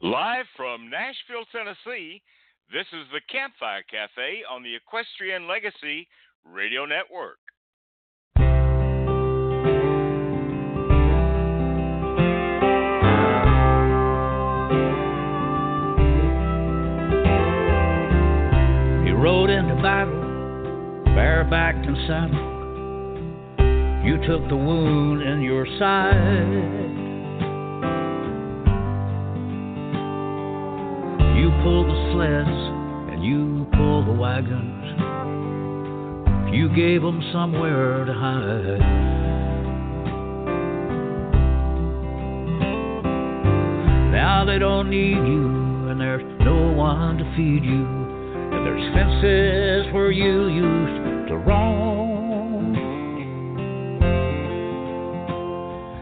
Live from Nashville, Tennessee, this is the Campfire Cafe on the Equestrian Legacy Radio Network. He rode into battle, barebacked and saddled. You took the wound in your side. Pulled the sleds and you pulled the wagons. You gave them somewhere to hide. Now they don't need you, and there's no one to feed you. And there's fences where you used to roam.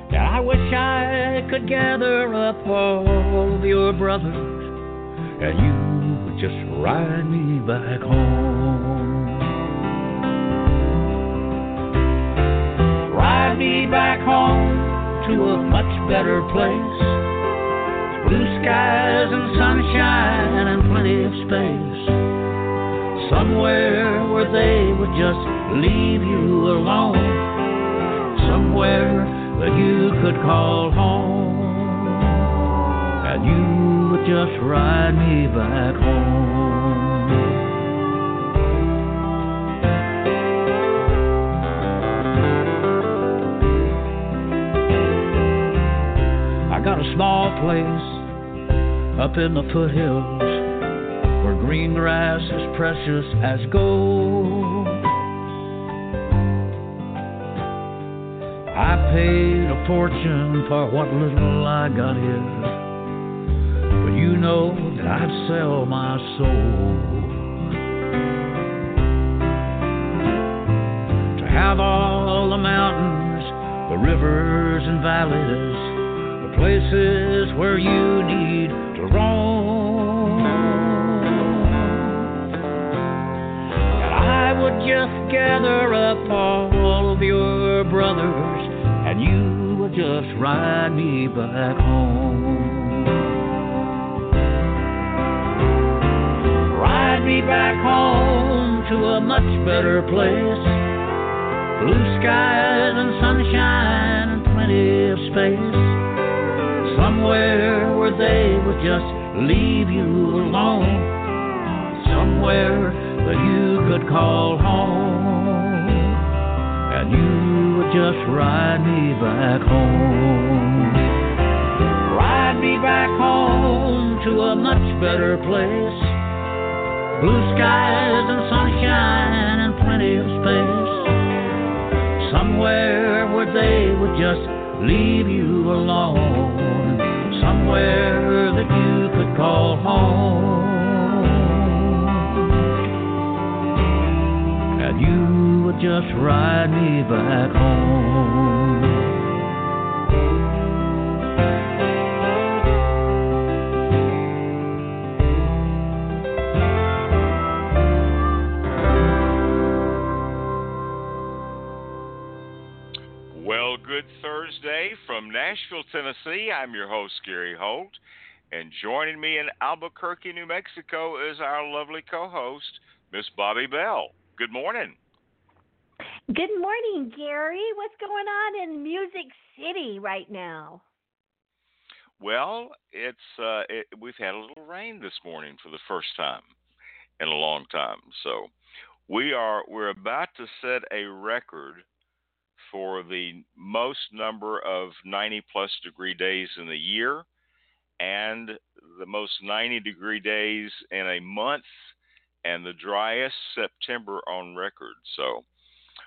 And I wish I could gather up all of your brothers, and you would just ride me back home. Ride me back home to a much better place. Blue skies and sunshine and plenty of space. Somewhere where they would just leave you alone. Somewhere that you could call home. And you just ride me back home. I got a small place up in the foothills where green grass is precious as gold. I paid a fortune for what little I got here, you know that I'd sell my soul to have all the mountains, the rivers and valleys the places where you need to roam. And I would just gather up all of your brothers, and you would just ride me back home. Me back home to a much better place. Blue skies and sunshine and plenty of space somewhere where they would just leave you alone, somewhere that you could call home, and you would just ride me back home. Ride me back home to a much better place. Blue skies and sunshine and plenty of space. Somewhere where they would just leave you alone somewhere that you could call home. And you would just ride me back home. Nashville, Tennessee. I'm your host, Gary Holt. And joining me in Albuquerque, New Mexico is our lovely co host, Miss Bobbi Bell. Good morning. Good morning, Gary. What's going on in Music City right now? Well, it's uh, it, we've had a little rain this morning for the first time in a long time. So we are we're about to set a record for the most number of 90 plus degree days in the year and the most 90 degree days in a month and the driest September on record. So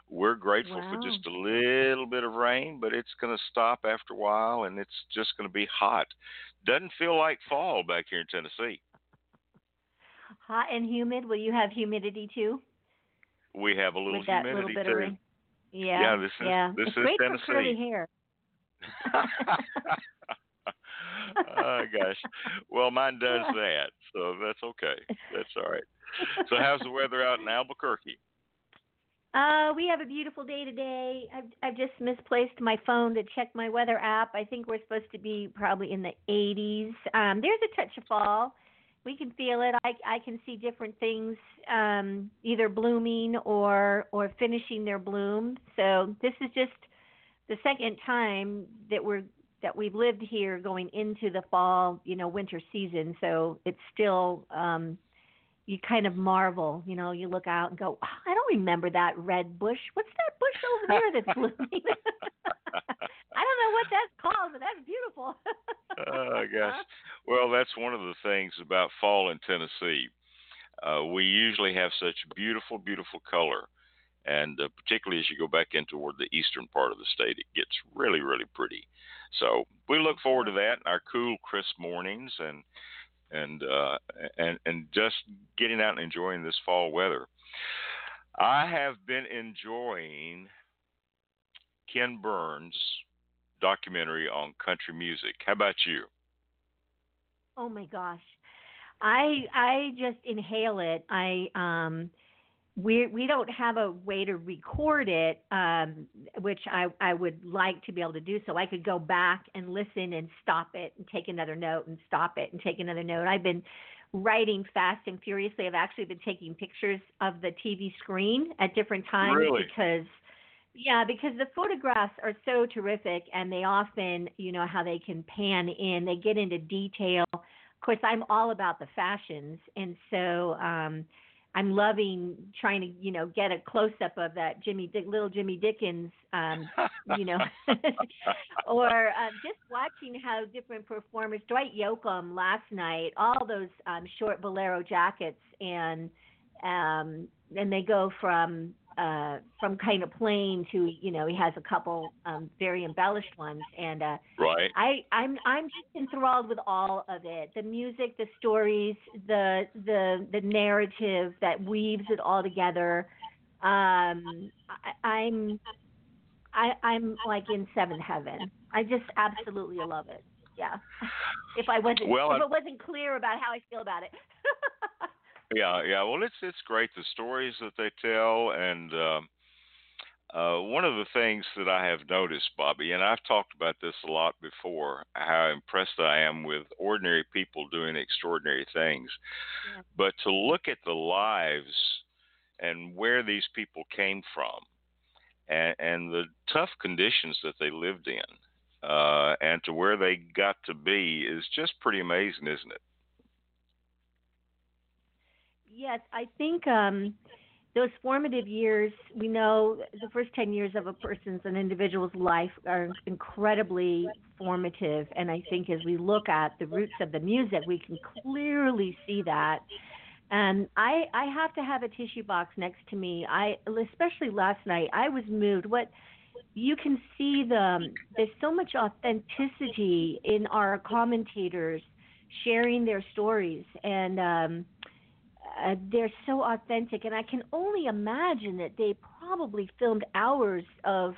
we're grateful Wow. for just a little bit of rain, but it's going to stop after a while and it's just going to be hot. Doesn't feel like fall back here in Tennessee. Hot and humid. Will you have humidity too? We have a little With that humidity little bit too. of rain. Yeah. Yeah, this is- yeah. this it's is great Tennessee. for curly hair. oh gosh. Well, mine does that, so that's okay. That's all right. So, how's the weather out in Albuquerque? Uh, we have a beautiful day today. I've I've just misplaced my phone to check my weather app. I think we're supposed to be probably in the 80s. Um, there's a touch of fall. We can feel it. I I can see different things um, either blooming or or finishing their bloom. So this is just the second time that we're that we've lived here going into the fall, you know, winter season. So it's still um, you kind of marvel, you know, you look out and go, oh, I don't remember that red bush. What's that bush over there that's blooming? I don't know what that's called, but that's beautiful. oh gosh. Well, that's one of the things about fall in Tennessee. Uh, we usually have such beautiful, beautiful color, and uh, particularly as you go back in toward the eastern part of the state, it gets really, really pretty. So we look forward to that, our cool, crisp mornings, and and uh, and and just getting out and enjoying this fall weather. I have been enjoying Ken Burns' documentary on country music. How about you? Oh my gosh, I I just inhale it. I um we we don't have a way to record it, um, which I I would like to be able to do. So I could go back and listen and stop it and take another note and stop it and take another note. I've been writing fast and furiously. I've actually been taking pictures of the TV screen at different times really? because. Yeah, because the photographs are so terrific and they often, you know, how they can pan in, they get into detail. Of course, I'm all about the fashions. And so, um, I'm loving trying to, you know, get a close up of that Jimmy Dick, little Jimmy Dickens, um, you know, or uh, just watching how different performers, Dwight Yoakam last night, all those um, short bolero jackets, and um, and they go from uh, from kind of plain to you know he has a couple um, very embellished ones. And uh, right. I I'm I'm just enthralled with all of it. The music the stories the the the narrative that weaves it all together. Um, I, I'm I I'm like in seventh heaven. I just absolutely love it. Yeah. If I wasn't well, if it wasn't clear about how I feel about it Yeah, yeah. Well, it's it's great the stories that they tell, and um, uh, one of the things that I have noticed, Bobbi, and I've talked about this a lot before, how impressed I am with ordinary people doing extraordinary things. Yeah. But to look at the lives and where these people came from, and, and the tough conditions that they lived in, uh, and to where they got to be is just pretty amazing, isn't it? Yes, I think um, those formative years, we know the first 10 years of a person's, an individual's life are incredibly formative. And I think as we look at the roots of the music, we can clearly see that. And I, I have to have a tissue box next to me. I, especially last night, I was moved. What you can see the, there's so much authenticity in our commentators sharing their stories. And, um, uh, they're so authentic, and I can only imagine that they probably filmed hours of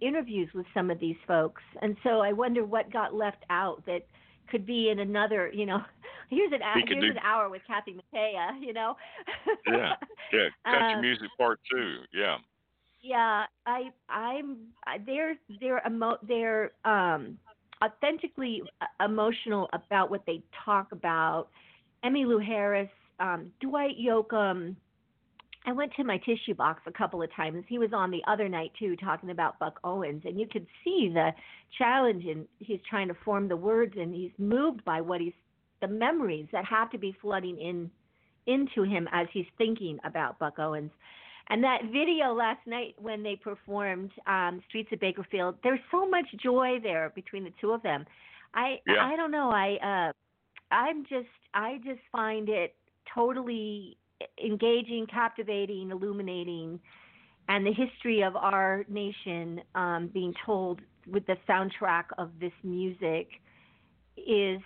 interviews with some of these folks, and so I wonder what got left out that could be in another, you know, here's an here's do... an hour with Kathy Mattea, you know. yeah, yeah, country um, music part two, yeah. Yeah, I I'm they're they're emo they're um authentically uh, emotional about what they talk about. Emmylou Harris um, Dwight Yoakam. I went to my tissue box a couple of times. He was on the other night too, talking about Buck Owens, and you could see the challenge, and he's trying to form the words, and he's moved by what he's the memories that have to be flooding in into him as he's thinking about Buck Owens. And that video last night when they performed um, Streets of Bakersfield, there's so much joy there between the two of them. I yeah. I don't know. I uh, I'm just I just find it totally engaging, captivating, illuminating, and the history of our nation um, being told with the soundtrack of this music is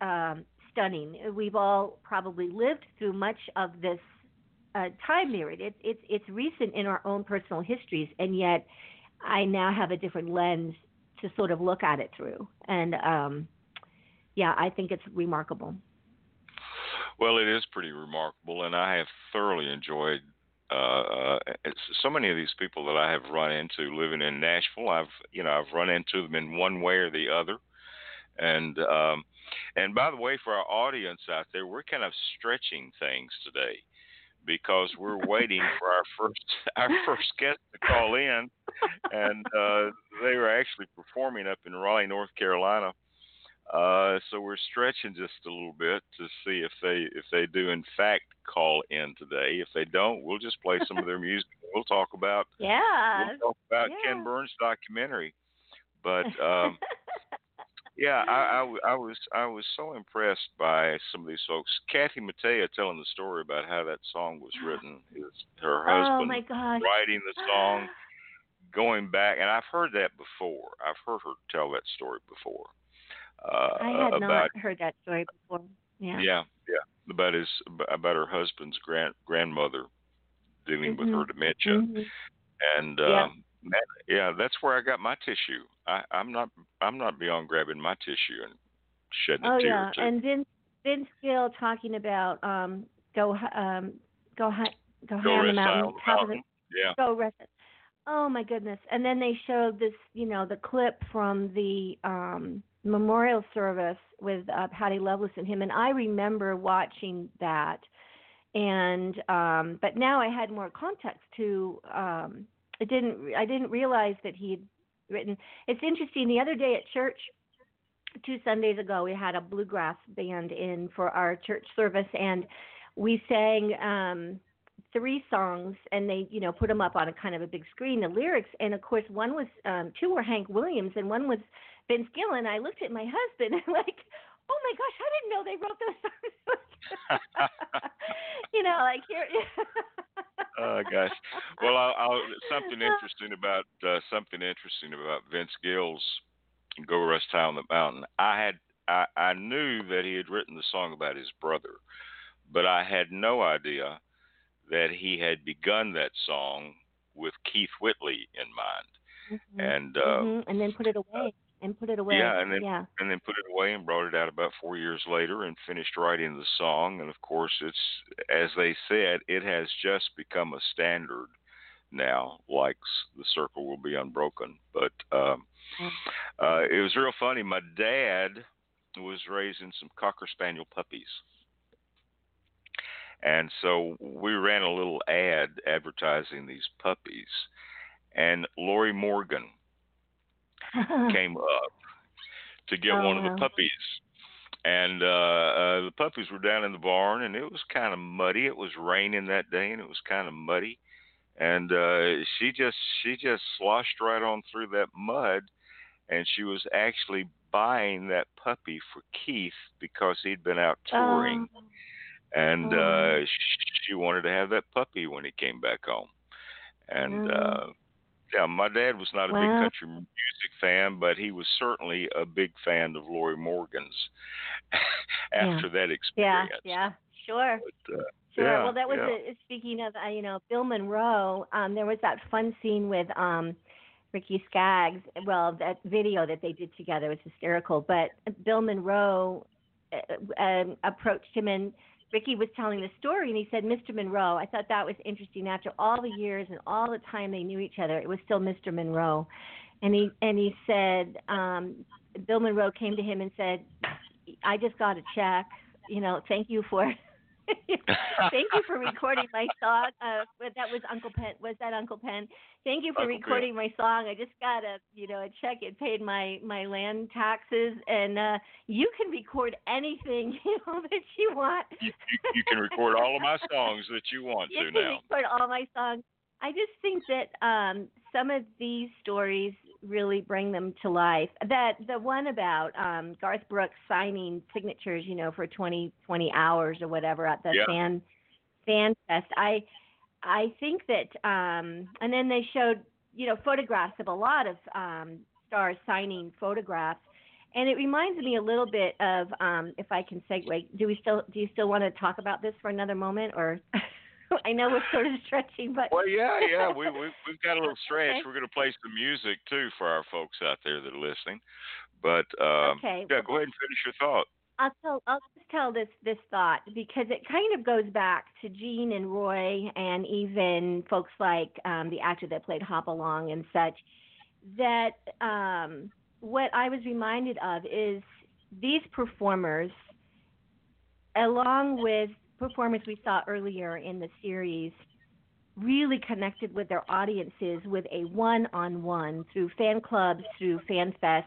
um, stunning. We've all probably lived through much of this uh, time period. It's it's it's recent in our own personal histories, and yet I now have a different lens to sort of look at it through. And um, yeah, I think it's remarkable. Well, it is pretty remarkable, and I have thoroughly enjoyed Uh, uh, so many of these people that I have run into living in Nashville, I've you know I've run into them in one way or the other, and um, and by the way, for our audience out there, we're kind of stretching things today because we're waiting for our first our first guest to call in, and uh, they were actually performing up in Raleigh, North Carolina. Uh, so we're stretching just a little bit to see if they if they do in fact call in today. If they don't, we'll just play some of their music. We'll talk about yeah we'll talk about yeah. Ken Burns documentary. But um, yeah, I, I, I was I was so impressed by some of these folks. Kathy Mattea telling the story about how that song was written. Is her husband oh writing the song, going back, and I've heard that before. I've heard her tell that story before. Uh, I had about, not heard that story before. Yeah. Yeah, yeah. About his about her husband's grand grandmother dealing mm-hmm. with her dementia, mm-hmm. and um, that, yeah, that's where I got my tissue. I, I'm not I'm not beyond grabbing my tissue and shedding oh, a tear yeah. or and Vince Vince Gill talking about um go um go hi, go, Go high on the mountain, top of the Yeah. go rest. Oh my goodness! And then they showed this, you know, the clip from the um memorial service with uh, Patty Loveless and him, and I remember watching that. And um but now I had more context to um I didn't I didn't realize that he'd written. It's interesting. The other day at church, two Sundays ago, we had a bluegrass band in for our church service, and we sang um three songs, and they you know put them up on a kind of a big screen, the lyrics, and of course one was um two were Hank Williams, and one was Vince Gill, and I looked at my husband and like. Oh my gosh! I didn't know they wrote those songs. you know, like here. oh gosh. Well, I'll, I'll, something interesting about uh, something interesting about Vince Gill's "Go Rest High on the Mountain." I had I, I knew that he had written the song about his brother, but I had no idea that he had begun that song with Keith Whitley in mind, mm-hmm. and uh, mm-hmm. and then put it away. And put it away. Yeah, and then yeah. and then put it away and brought it out about four years later and finished writing the song. And of course, it's as they said, it has just become a standard now. Like the circle will be unbroken. But um, uh, it was real funny. My dad was raising some cocker spaniel puppies. And so we ran a little ad advertising these puppies. And Lorrie Morgan came up to get oh, one of the puppies. And uh, uh, the puppies were down in the barn, and it was kind of muddy. It was raining that day, and it was kind of muddy. And uh, she just she just sloshed right on through that mud, and she was actually buying that puppy for Keith because he'd been out touring, Oh. and Oh. uh, she, she wanted to have that puppy when he came back home. And Oh. Uh, yeah, my dad was not a big country music fan, but he was certainly a big fan of Lorrie Morgan's after that experience. yeah, yeah, sure. But, uh, Sure. yeah, well, that was yeah. a, speaking of uh, you know Bill Monroe. Um, there was that fun scene with um, Ricky Skaggs. Well, that video that they did together was hysterical. But Bill Monroe uh, um, approached him and Ricky was telling the story, and he said, "Mr. Monroe." I thought that was interesting. After all the years and all the time they knew each other, it was still Mr. Monroe. And he and he said, um, Bill Monroe came to him and said, "I just got a check. You know, thank you for." Thank you for recording my song. Uh, that was Uncle Pen. Was that Uncle Pen? Thank you for recording my song. I just got a, you know, a check. It paid my my land taxes, and uh you can record anything you know that you want. you, you, you can record all of my songs that you want you to can now. record all my songs. I just think that um some of these stories really bring them to life. That the one about um Garth Brooks signing signatures, you know, for 20 20 hours or whatever at the Yeah. fan fan fest. I I think that um and then they showed, you know, photographs of a lot of um stars signing photographs. And it reminds me a little bit of um if I can segue, do we still do you still want to talk about this for another moment or I know we're sort of stretching, but Well, yeah, yeah, we, we we've got a little stretch. Okay. We're going to play some music too for our folks out there that are listening. But um, Okay. yeah, go ahead and finish your thought. I'll tell. I'll just tell this this thought because it kind of goes back to Gene and Roy and even folks like um, the actor that played Hopalong and such. That um, what I was reminded of is these performers, along with performers we saw earlier in the series, really connected with their audiences with a one-on-one through fan clubs, through fan fests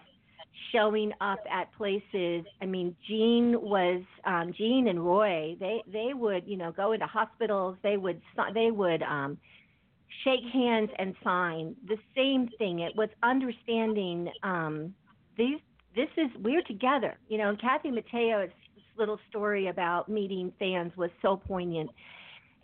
showing up at places. I mean, Gene was um, Gene and Roy. They they would you know go into hospitals. They would they would um, shake hands and sign the same thing. It was understanding um, these. This is we're together. You know, and Kathy Mattea's little story about meeting fans was so poignant.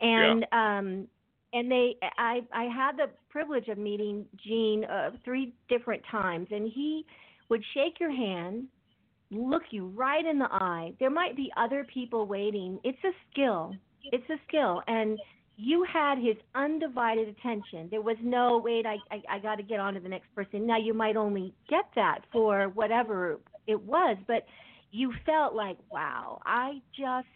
And yeah. um, and they I I had the privilege of meeting Gene uh, three different times, and he would shake your hand, look you right in the eye. There might be other people waiting. It's a skill. It's a skill. And you had his undivided attention. There was no wait, I I, I got to get on to the next person. Now you might only get that for whatever it was, but you felt like, wow, I just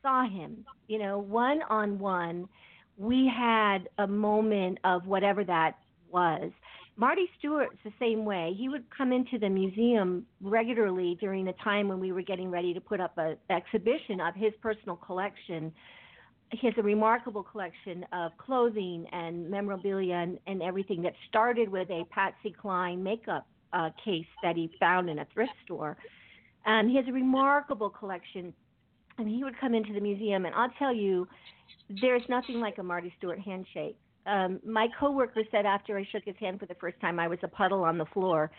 saw him. You know, one on one, we had a moment of whatever that was. Marty Stuart's the same way. He would come into the museum regularly during the time when we were getting ready to put up an exhibition of his personal collection. He has a remarkable collection of clothing and memorabilia and, and everything that started with a Patsy Cline makeup uh, case that he found in a thrift store. Um, he has a remarkable collection, and he would come into the museum, and I'll tell you, there's nothing like a Marty Stuart handshake um, my coworker said after I shook his hand for the first time, I was a puddle on the floor.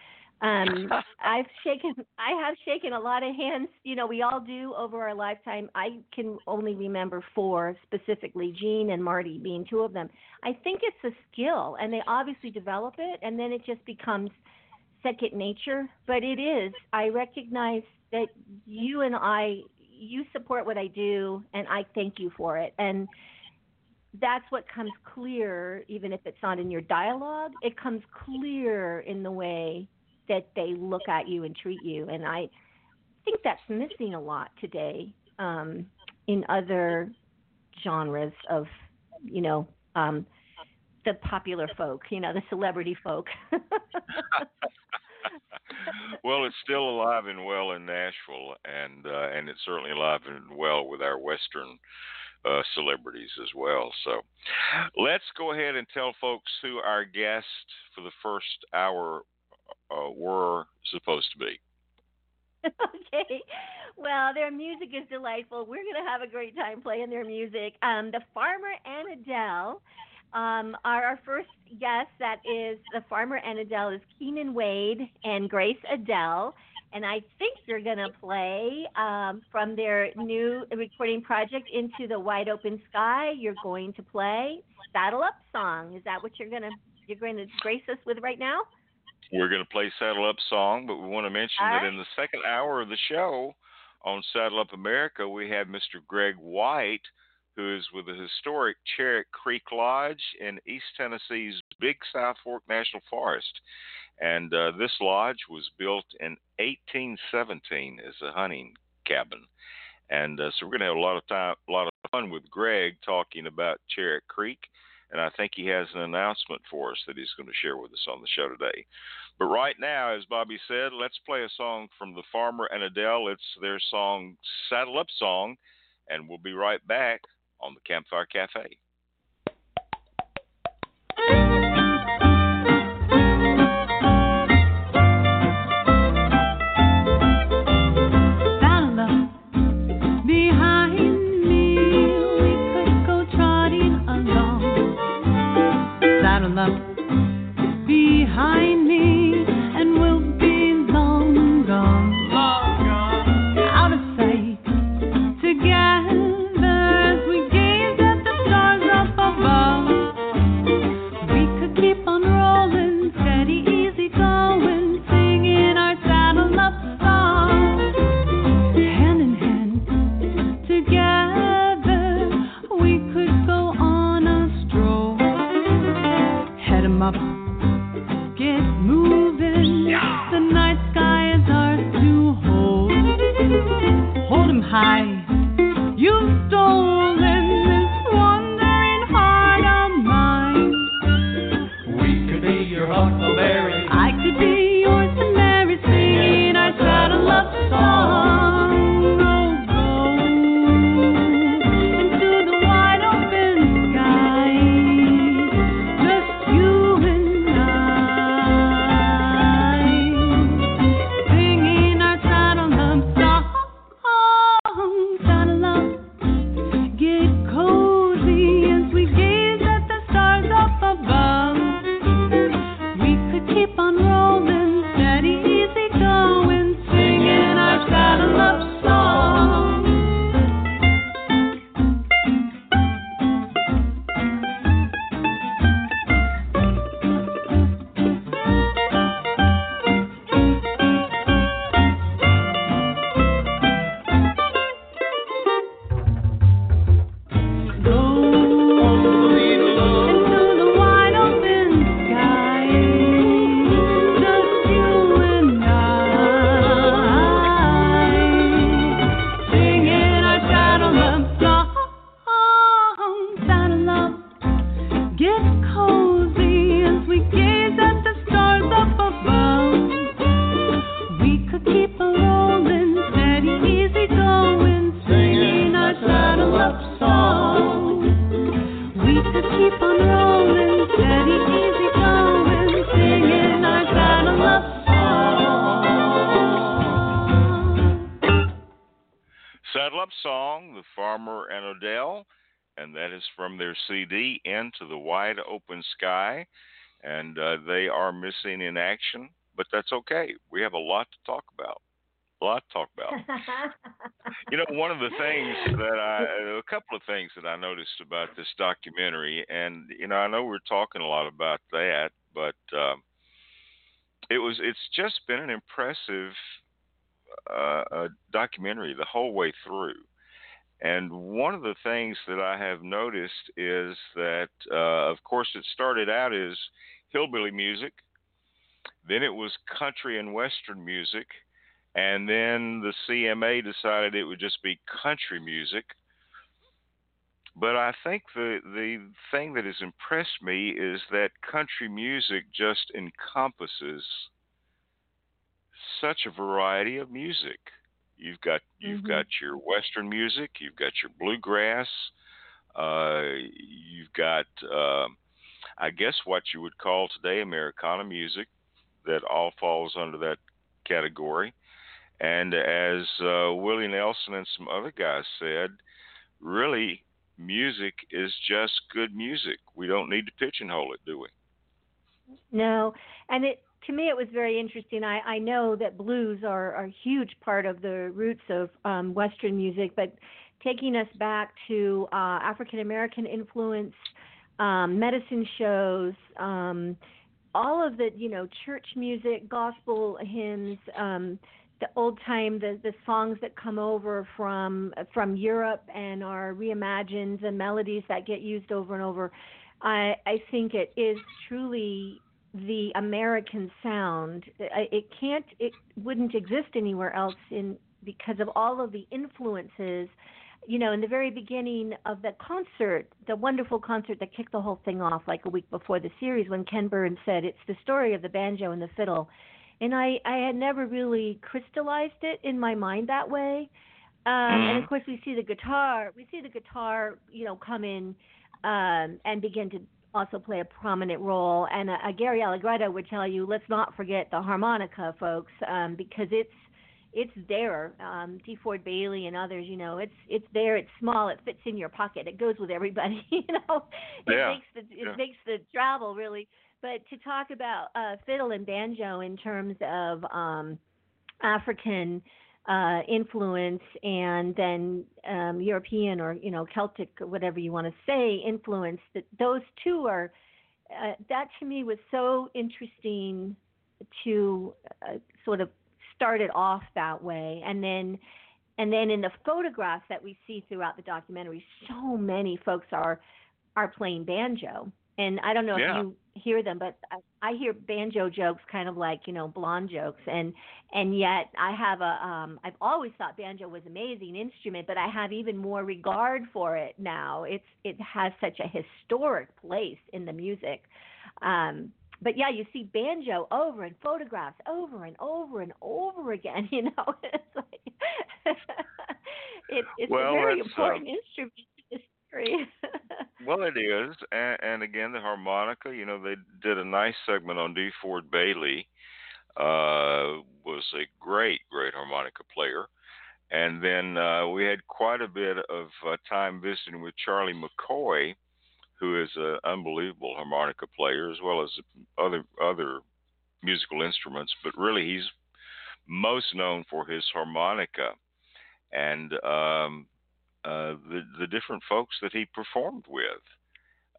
Um, I've shaken, I have shaken a lot of hands. You know, we all do over our lifetime. I can only remember four specifically, Gene and Marty being two of them. I think it's a skill, and they obviously develop it, and then it just becomes second nature. But it is. I recognize that you and I, you support what I do, and I thank you for it. And that's what comes clear, even if it's not in your dialogue. It comes clear in the way that they look at you and treat you. And I think that's missing a lot today um, in other genres of, you know, um, the popular folk, you know, the celebrity folk. well, it's still alive and well in Nashville, and uh, and it's certainly alive and well with our Western uh, celebrities as well. So let's go ahead and tell folks who our guests for the first hour uh, were supposed to be. okay. Well, their music is delightful. We're going to have a great time playing their music. Um, the Farmer and Adele um, are our first guests. That is the Farmer and Adele is Keenan Wade and Grace Adele and I think you're going to play um, from their new recording project into the wide open sky. You're going to play Saddle Up song. Is that what you're going to you're going to grace us with right now? We're going to play Saddle Up song, but we want to mention All that right. in the second hour of the show on Saddle Up America, we have Mr. Gregg White, who is with the historic Charit Creek Lodge in East Tennessee's Big South Fork National Forest. And uh, this lodge was built in 1817 as a hunting cabin. And uh, so we're going to have a lot of time, a lot of fun with Gregg talking about Charit Creek. And I think he has an announcement for us that he's going to share with us on the show today. But right now, as Bobbi said, let's play a song from the Farmer and Adele. It's their song, Saddle Up Song. And we'll be right back on the Campfire Cafe. I Wide Open Sky. And uh, they are missing in action, but that's okay. We have a lot to talk about. A lot to talk about. You know, one of the things that I, a couple of things that I noticed about this documentary, and you know, I know we're talking a lot about that, but um, it was, it's just been an impressive uh, uh, documentary the whole way through. And one of the things that I have noticed is that, uh, of course, it started out as hillbilly music, then it was country and western music, and then the CMA decided it would just be country music. But I think the the thing that has impressed me is that country music just encompasses such a variety of music. You've got you've Mhm. got your western music, you've got your bluegrass, uh, you've got um I guess what you would call today Americana music that all falls under that category. And as uh, Willie Nelson and some other guys said, really, music is just good music. We don't need to pigeonhole it, do we? No, and it to me it was very interesting. I I know that blues are, are a huge part of the roots of um, Western music, but taking us back to uh, African American influence, um, medicine shows, um, all of the you know church music, gospel hymns. Um, the old time the the songs that come over from from Europe and are reimagined and melodies that get used over and over I I think it is truly the American sound. It can't it wouldn't exist anywhere else in because of all of the influences. You know, in the very beginning of the concert, the wonderful concert that kicked the whole thing off like a week before the series when Ken Burns said it's the story of the banjo and the fiddle and I I had never really crystallized it in my mind that way. Um, and of course, we see the guitar. We see the guitar, you know, come in um, and begin to also play a prominent role. And uh, Gary Allegretto would tell you, let's not forget the harmonica, folks, um, because it's it's there. Um, DeFord Bailey and others, you know, it's it's there. It's small. It fits in your pocket. It goes with everybody. You know, it Yeah, makes the it yeah. makes the travel really. But to talk about uh, fiddle and banjo in terms of um, African uh, influence and then um, European or you know Celtic whatever you want to say influence, that those two are. Uh, that to me was so interesting to uh, sort of start it off that way, and then and then in the photographs that we see throughout the documentary, so many folks are are playing banjo and I don't know Yeah. if you hear them, but I, I hear banjo jokes, kind of like you know blonde jokes, and and yet I have a um I've always thought banjo was an amazing instrument, but I have even more regard for it now. It's it has such a historic place in the music. Um, but yeah, you see banjo over in photographs over and over and over again. You know, it's like it, it's Well, a very important um, instrument Well, it is, and, and again, the harmonica. You know, they did a nice segment on D. Ford Bailey. Uh, was a great, great harmonica player, and then uh, we had quite a bit of uh, time visiting with Charlie McCoy, who is an unbelievable harmonica player, as well as other other musical instruments. But really, he's most known for his harmonica, and um, uh, the the different folks that he performed with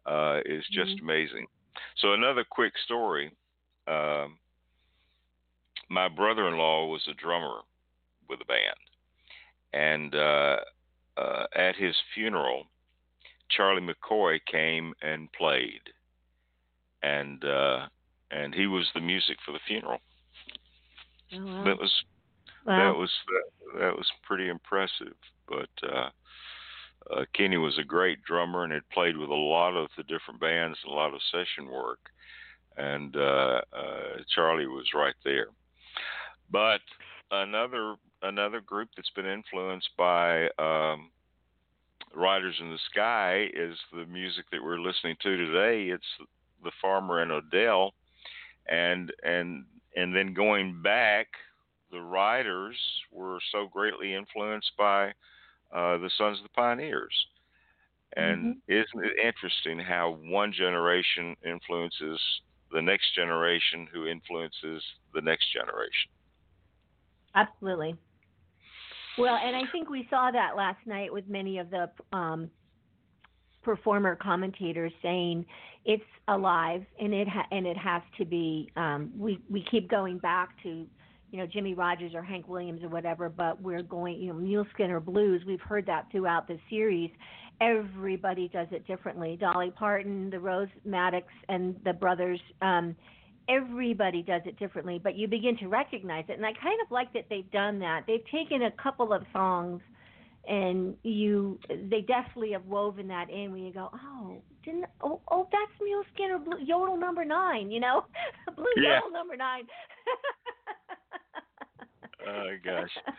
uh, is just amazing. So another quick story. Um, my brother-in-law was a drummer with a band, and uh, uh, at his funeral, Charlie McCoy came and played, and uh, and he was the music for the funeral. Oh, wow. That was Wow. that was that, that was pretty impressive. But uh, uh, Kenny was a great drummer and had played with a lot of the different bands, and a lot of session work, and uh, uh, Charlie was right there. But another another group that's been influenced by um, Riders in the Sky is the music that we're listening to today. It's the Farmer and Adele, and and and then going back, the Riders were so greatly influenced by uh, the Sons of the Pioneers. And isn't it interesting how one generation influences the next generation, who influences the next generation? Absolutely. Well, and I think we saw that last night with many of the um, performer commentators saying it's alive and it ha- and it has to be. Um, we we keep going back to, you know, Jimmie Rodgers or Hank Williams or whatever, but we're going, you know, Mule Skinner blues. We've heard that throughout the series. Everybody does it differently. Dolly Parton, the Rose Maddox, and the brothers. Um, everybody does it differently, but you begin to recognize it. And I kind of like that they've done that. They've taken a couple of songs and you they definitely have woven that in when you go, Oh, didn't oh oh that's Mule Skinner Blue Yodel number nine, you know? Blue Yeah. Yodel number nine. Oh gosh.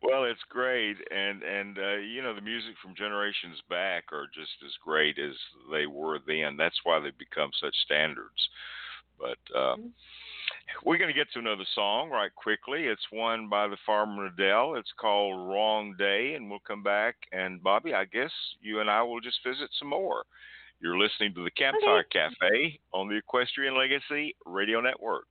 Well, it's great, and and uh, you know the music from generations back are just as great as they were then. That's why they've become such standards. But uh, we're going to get to another song right quickly. It's one by the Farmer Adele. It's called "Wrong Day," and we'll come back. And Bobbi, I guess you and I will just visit some more. You're listening to the Campfire Cafe on the Equestrian Legacy Radio Network.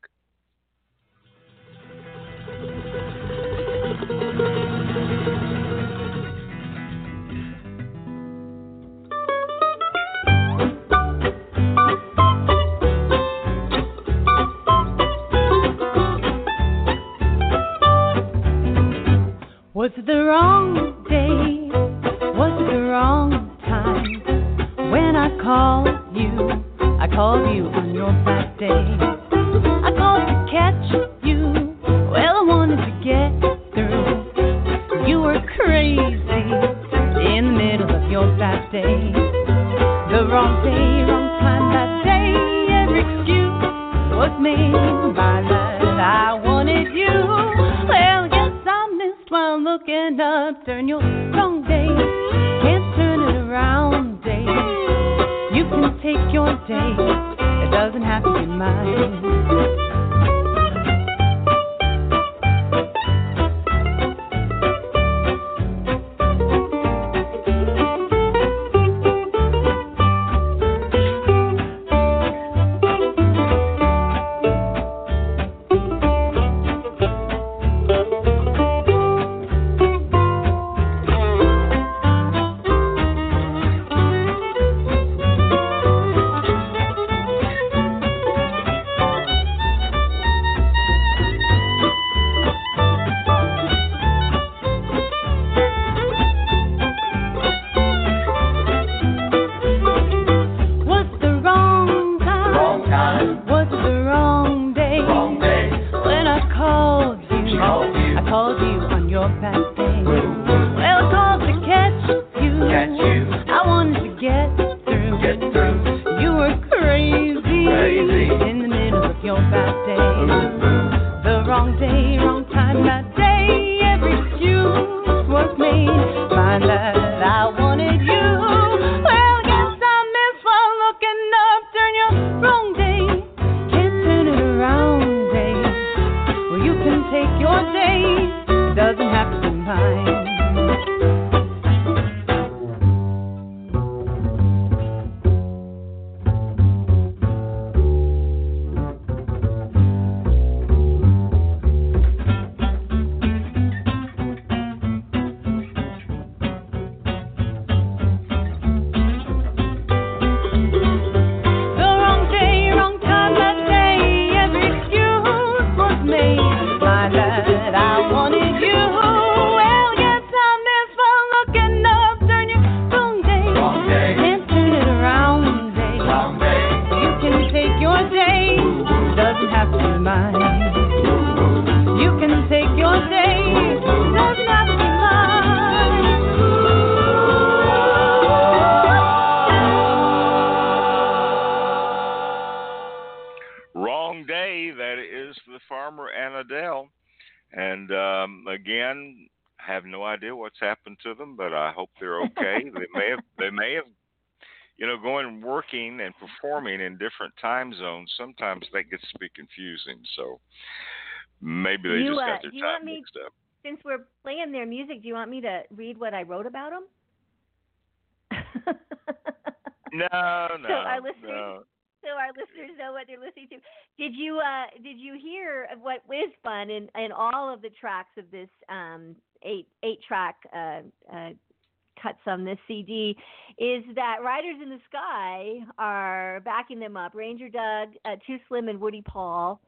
Was the wrong day? Was the wrong time? When I called you, I called you on your bad day. I called to catch you. Well, I wanted to get through. You were crazy in the middle of your bad day. The wrong day, wrong time that day. Every excuse was made by looking up. Turn your wrong day, can't turn it around day. You can take your day, it doesn't have to be mine. doesn't have to be mine. You can take your day, doesn't have to be mine. Wrong day, that is the farmer and Adele. And um, again, have no idea what's happened to them, but I hope they're okay. they may have they may have you know, going working and performing in different time zones, sometimes that gets to be confusing. So maybe they You, just uh, got their you time me- mixed up. Since we're playing their music, do you want me to read what I wrote about them? No, no, So our listeners- no. so our listeners know what they're listening to. Did you uh did you hear what is fun in in all of the tracks of this um eight eight track uh, cuts on this CD is that Riders in the Sky are backing them up. Ranger Doug, uh, Too Slim, and Woody Paul.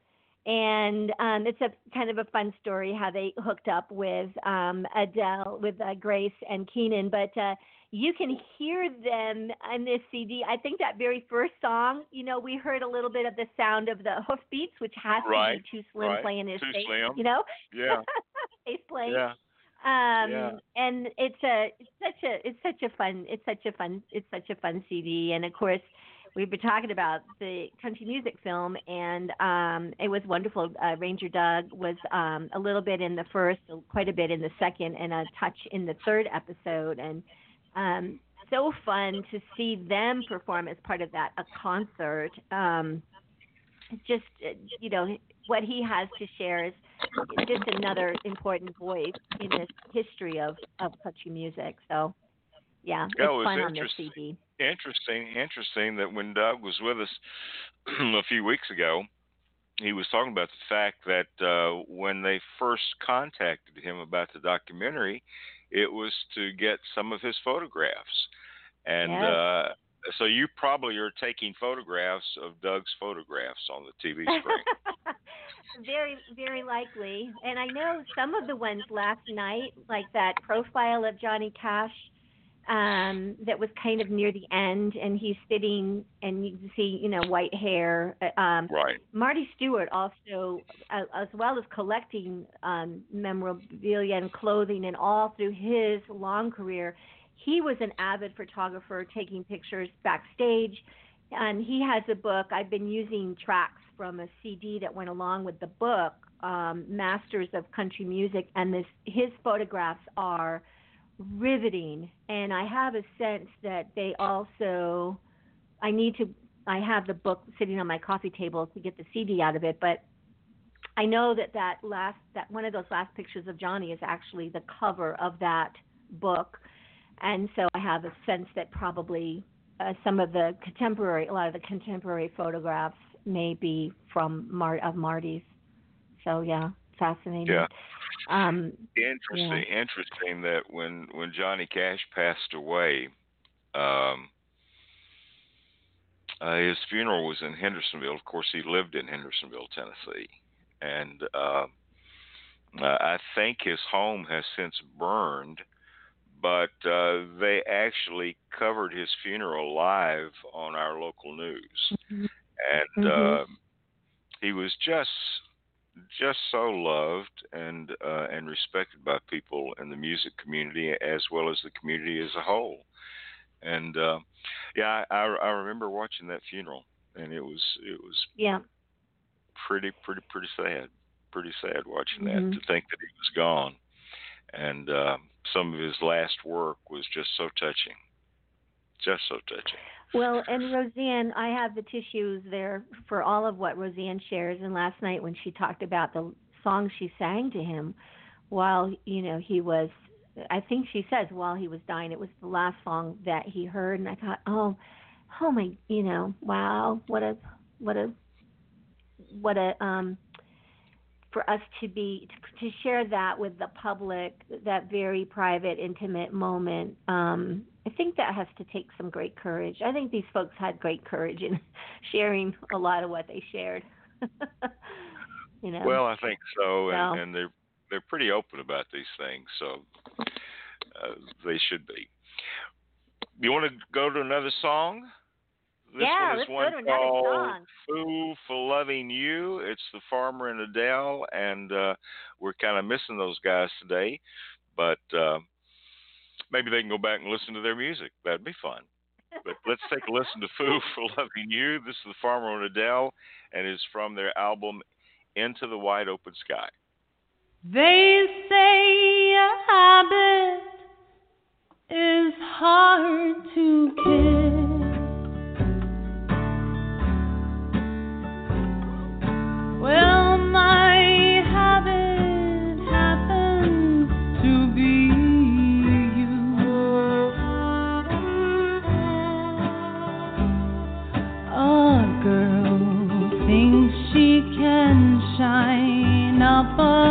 And um, it's a kind of a fun story how they hooked up with um, Adele, with uh, Grace and Keenan. But uh, you can hear them on this CD. I think that very first song, you know, we heard a little bit of the sound of the hoofbeats, which has Right, to be Too Slim right. playing his bass, you know, Yeah, bass playing. yeah. Um, Yeah. and it's a it's such a it's such a fun it's such a fun it's such a fun CD. And of course, we've been talking about the country music film, and um, it was wonderful. Uh, Ranger Doug was um, a little bit in the first, quite a bit in the second, and a touch in the third episode, and um, so fun to see them perform as part of that a concert. Um, just uh, you know what he has to share is just another important voice in this history of of country music. So yeah, Yeah, it it's was fun on this interesting. CD. Interesting, interesting that when Doug was with us a few weeks ago, he was talking about the fact that uh, when they first contacted him about the documentary, it was to get some of his photographs, and Yes. uh, so you probably are taking photographs of Doug's photographs on the TV screen. very, very likely. And I know some of the ones last night, like that profile of Johnny Cash, um, that was kind of near the end, and he's sitting, and you can see, you know, white hair. uh, Um, right. Marty Stuart also, uh, as well as collecting um, memorabilia and clothing, and all through his long career, he was an avid photographer, taking pictures backstage. And he has a book. I've been using tracks from a CD that went along with the book, um, Masters of Country Music, and this his photographs are riveting. And I have a sense that they also, I need to I have the book sitting on my coffee table to get the CD out of it, but I know that that last that one of those last pictures of Johnny is actually the cover of that book, and so I have a sense that probably uh, some of the contemporary, a lot of the contemporary photographs may be from Mar- of Marty's. So yeah, fascinating. Yeah. Um, Interesting, interesting that when when Johnny Cash passed away, um, uh, his funeral was in Hendersonville. Of course, he lived in Hendersonville, Tennessee, and uh, uh, I think his home has since burned. But uh, they actually covered his funeral live on our local news, and Mhm. um he was just just so loved and uh, and respected by people in the music community as well as the community as a whole. And uh, yeah, I, I remember watching that funeral, and it was it was yeah. pretty pretty pretty sad, pretty sad watching Mhm. that to think that he was gone. And uh, some of his last work was just so touching, just so touching. Well, and Roseanne, I have the tissues there for all of what Roseanne shares. And last night when she talked about the song she sang to him while, you know, he was, I think she says while he was dying, it was the last song that he heard. And I thought, oh, oh my, you know, wow, what a, what a, what a, um, for us to be to share that with the public, that very private, intimate moment. Um, I think that has to take some great courage. I think these folks had great courage in sharing a lot of what they shared. you know. Well, I think so, and, So- and they're they're pretty open about these things, so uh, they should be. You want to go to another song? This Yeah, one is let's one called song. "Fool for Loving You." It's the Farmer and Adele, and uh, we're kind of missing those guys today, but uh, maybe they can go back and listen to their music. That'd be fun. But let's take a listen to Foo for Loving You." This is the Farmer and Adele, and is from their album "Into the Wide Open Sky." They say a habit is hard to kill. Shine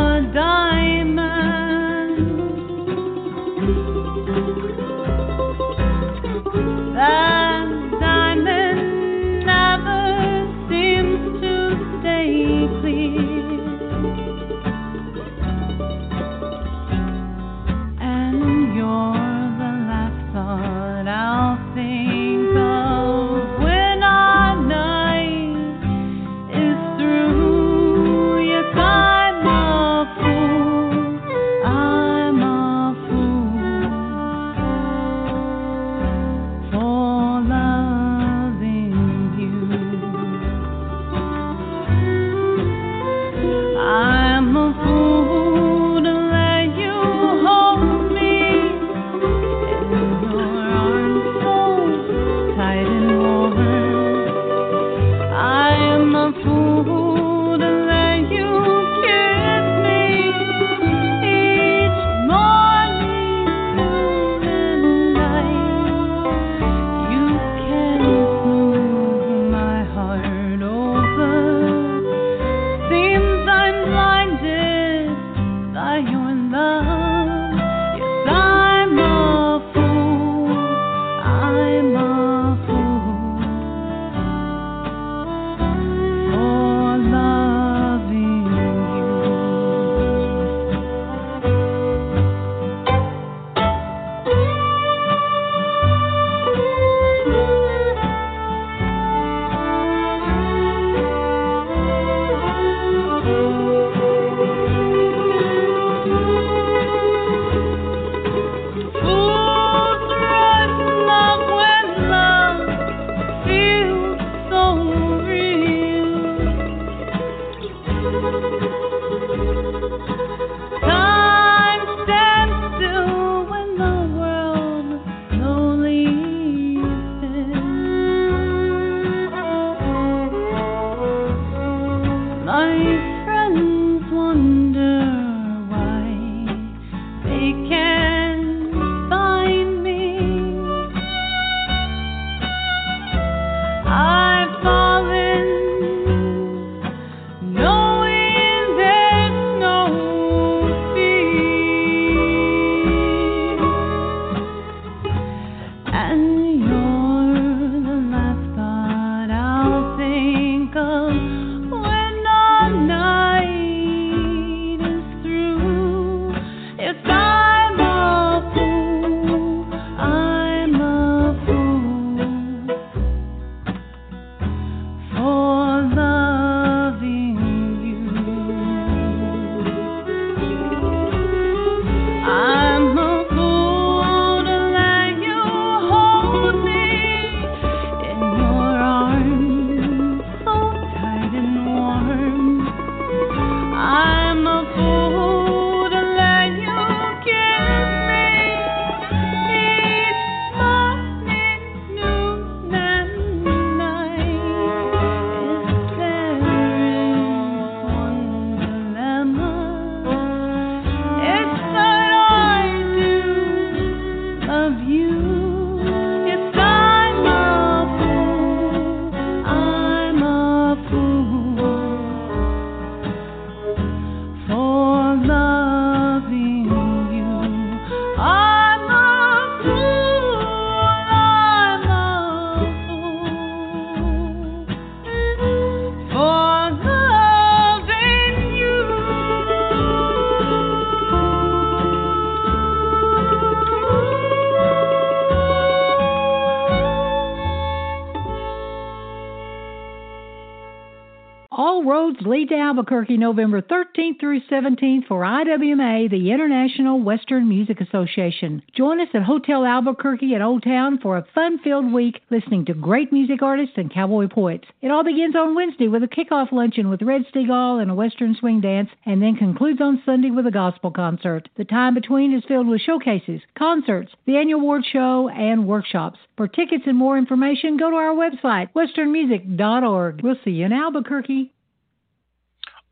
Albuquerque November 13th through 17th for IWMA, the International Western Music Association. Join us at Hotel Albuquerque at Old Town for a fun-filled week listening to great music artists and cowboy poets. It all begins on Wednesday with a kickoff luncheon with Red Steagall and a Western swing dance and then concludes on Sunday with a gospel concert. The time between is filled with showcases, concerts, the annual award show, and workshops. For tickets and more information, go to our website, westernmusic.org. We'll see you in Albuquerque.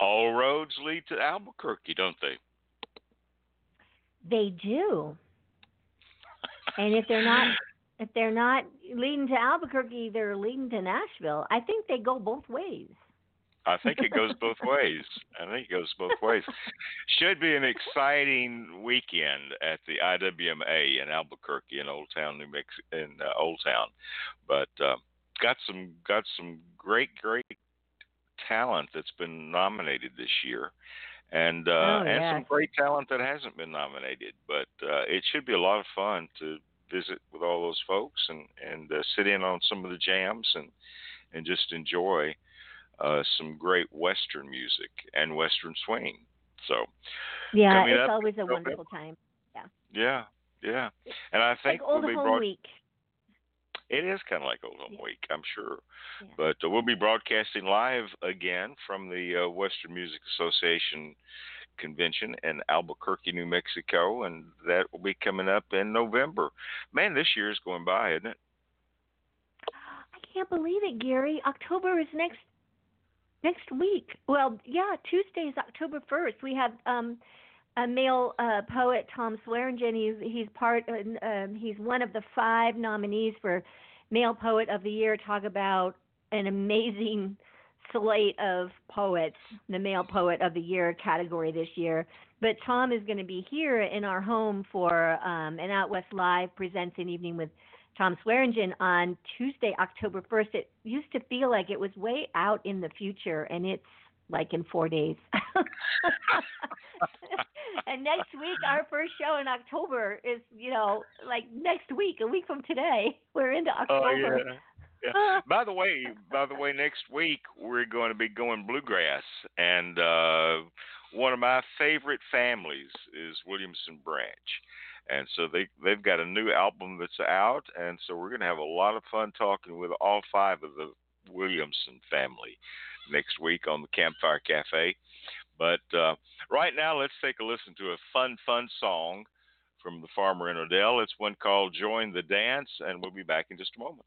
All roads lead to Albuquerque, don't they? They do. And if they're not if they're not leading to Albuquerque, they're leading to Nashville. I think they go both ways. I think it goes both ways. I think it goes both ways. Should be an exciting weekend at the IWMA in Albuquerque in Old Town, New Mexico, in uh, Old Town. But uh, got some got some great great talent that's been nominated this year, and uh, Oh, and some great talent that hasn't been nominated. But uh, it should be a lot of fun to visit with all those folks and and uh, sit in on some of the jams and and just enjoy uh, some great Western music and Western swing. So Yeah, it's up always a wonderful time. yeah, yeah, and I think Like old we'll be home broad- week. It is kind of like Old Home Week, I'm sure. Yeah. But uh, we'll be broadcasting live again from the uh, Western Music Association convention in Albuquerque, New Mexico, and that will be coming up in November. Man, this year is going by, isn't it? I can't believe it, Gary. October is next next week. Well, yeah, Tuesday is October first. We have um a male uh, poet, Tom Swearingen. He's he's part. Um, he's one of the five nominees for Male Poet of the Year. Talk about an amazing slate of poets, the Male Poet of the Year category this year. But Tom is going to be here in our home for um, an Out West Live presents an evening with Tom Swearingen on Tuesday, October 1st. It used to feel like it was way out in the future, and it's like in four days. and next week, our first show in October is, you know, like next week, a week from today. We're into October. Oh, yeah. By the way, by the way, next week we're going to be going bluegrass, and uh, one of my favorite families is Williamson Branch, and so they they've got a new album that's out, and so we're going to have a lot of fun talking with all five of the Williamson family next week on the Campfire Cafe. But uh, right now, let's take a listen to a fun, fun song from the Farmer in Adele. It's one called "Join the Dance," and we'll be back in just a moment.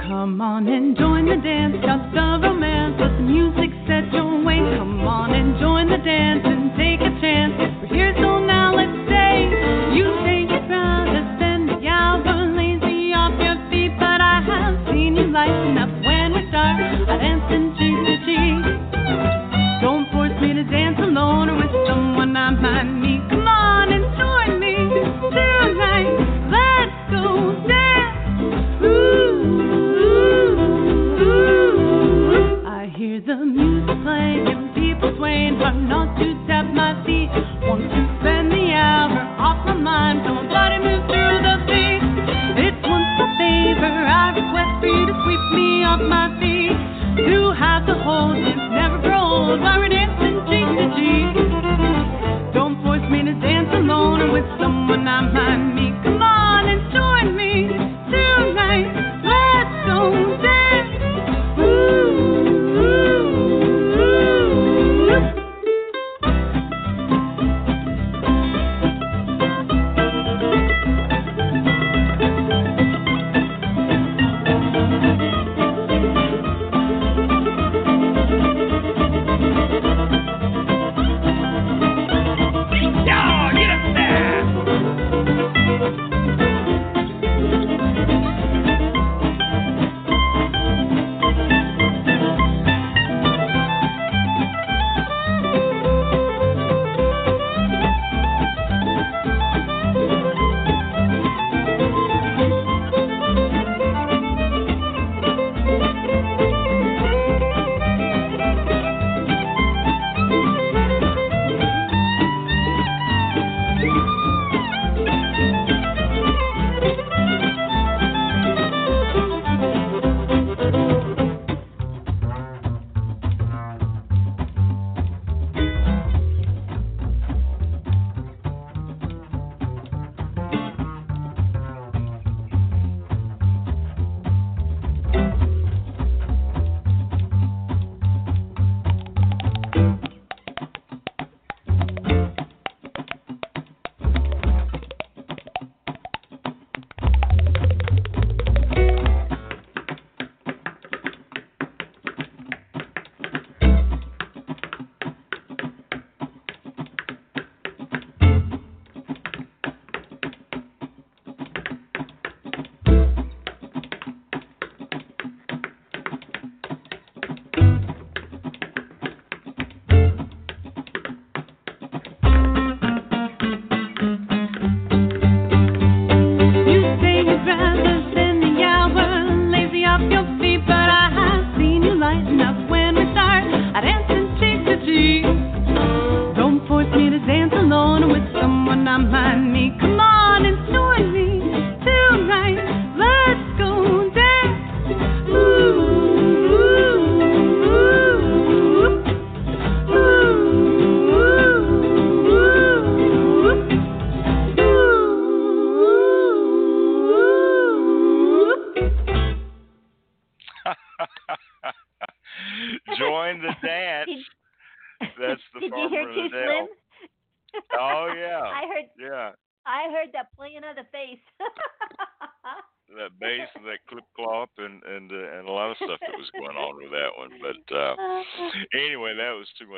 Come on and join the dance, just the the music playing and people swaying, but not to tap my feet. Want to spend the hour off my mind. Come on, body move through the beat. It's once a favor I request for you to sweep me off my feet. To have the hold is never grows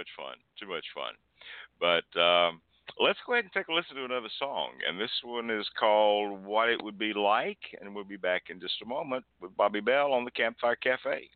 much fun. Too much fun. But um, let's go ahead and take a listen to another song. And this one is called What It Would Be Like. And we'll be back in just a moment with Bobbi Bell on the Campfire Cafe.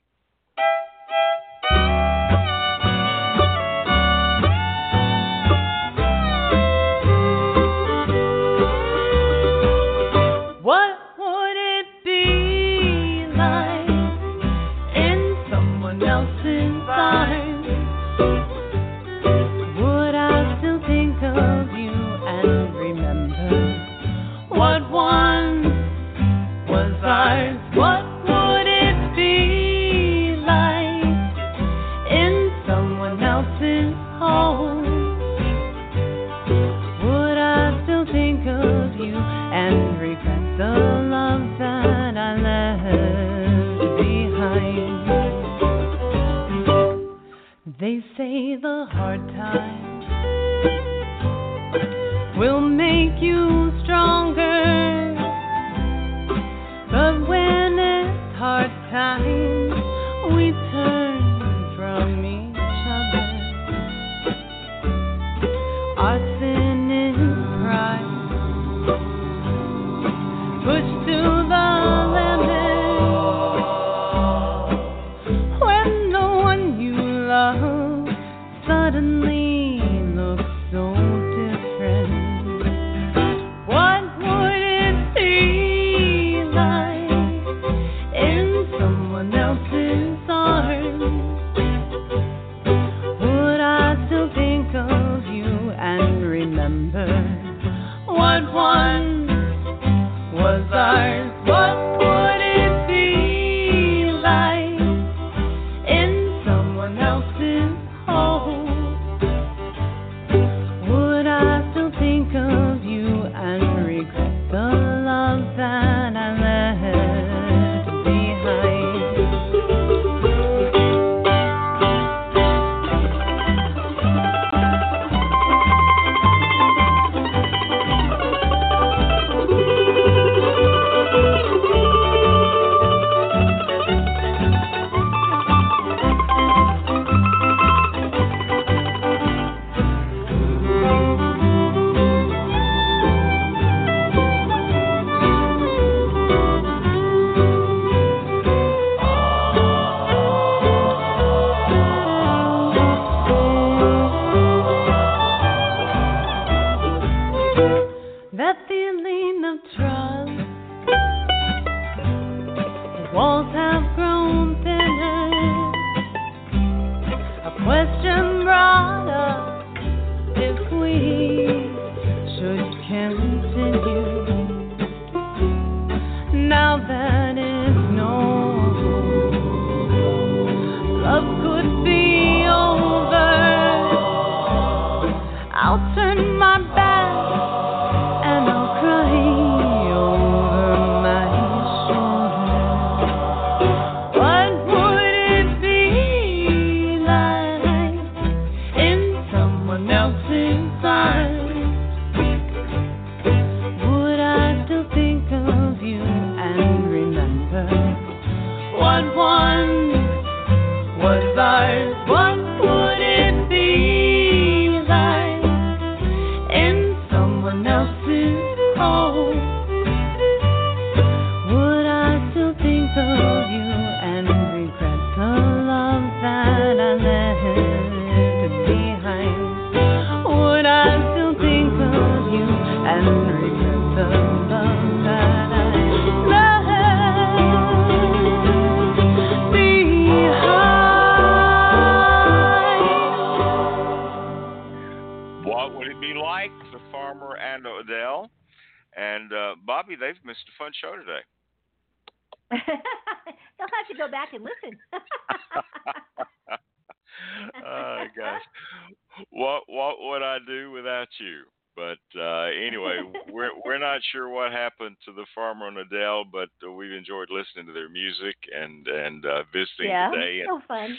and uh, visiting yeah, today and so fun.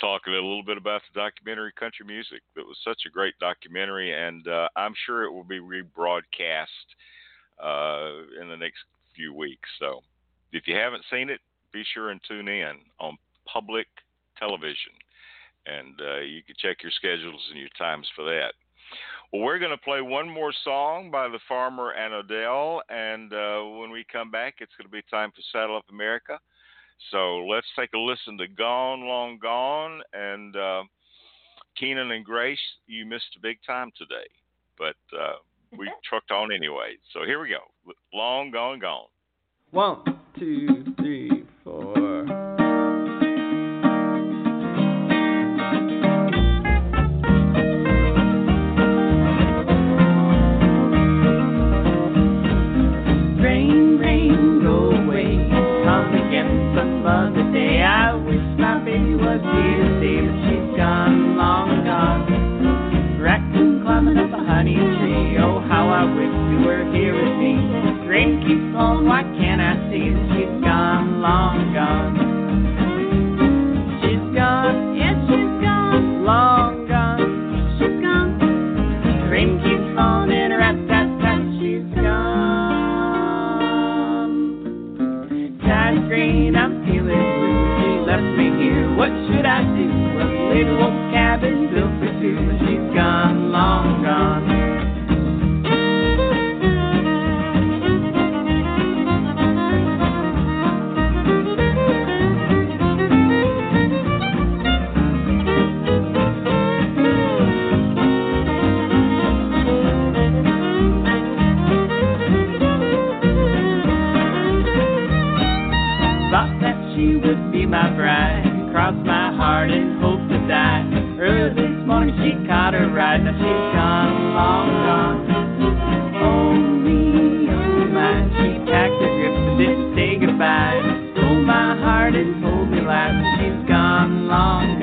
talking a little bit about the documentary Country Music. That was such a great documentary, and uh, I'm sure it will be rebroadcast uh, in the next few weeks. So if you haven't seen it, be sure and tune in on public television. And uh, you can check your schedules and your times for that. Well, we're going to play one more song by the farmer and Adele. And uh, when we come back, it's going to be time for Saddle Up America. So let's take a listen to Gone, Long Gone, and uh, Keenan and Grace, you missed a big time today, but uh, we trucked on anyway. So here we go. Long Gone, Gone. One, two, three, keeps falling, why can't I see that she's gone, long gone? Little old cabin built for two. She's gone, long gone. Thought that she would be my bride. Caught a ride. Now she's gone, long gone. Oh me, oh my. She packed her grips and didn't say goodbye. Stole my heart told me lies. She's gone, long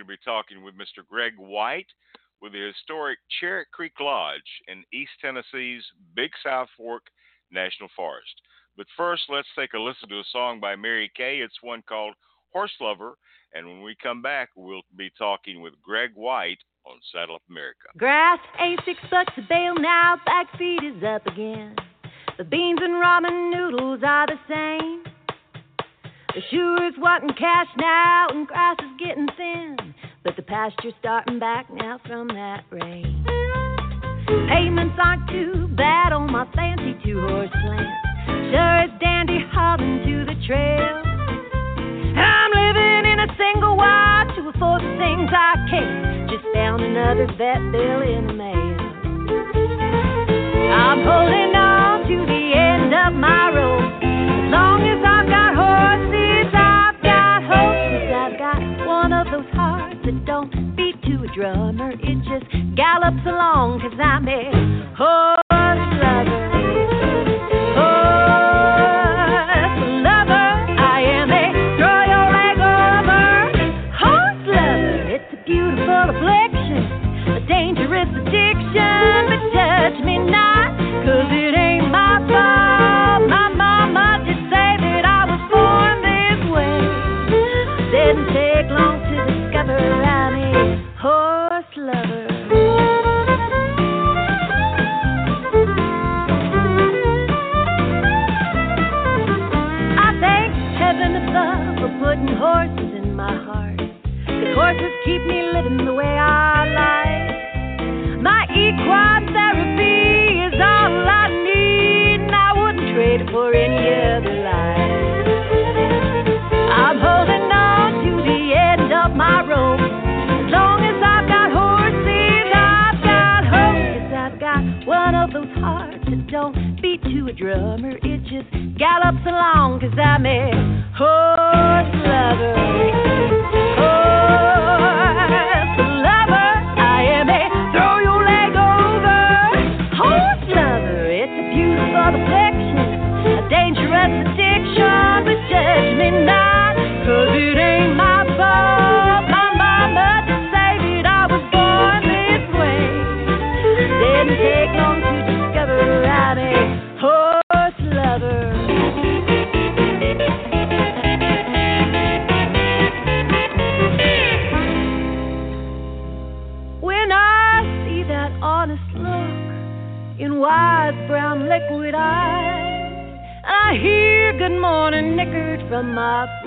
going to be talking with Mr. Gregg White with the historic Charit Creek Lodge in East Tennessee's Big South Fork National Forest. But first, let's take a listen to a song by Mary Kay. It's one called Horse Lover. And when we come back, we'll be talking with Gregg White on Saddle Up America. Grass ain't six bucks a bale now, back feet is up again. The beans and ramen noodles are the same. The shoe's wanting cash now, and grass is getting thin. But the pasture's starting back now from that rain. Payments aren't too bad on my fancy two horse land. Sure is dandy hobbing to the trail. I'm living in a single wide to afford the things I can. Just found another vet bill in the mail. I'm holding on to the end it don't beat to a drummer. It just gallops along, cause I'm a horse lover. Drummer. It just gallops along, cause I'm a my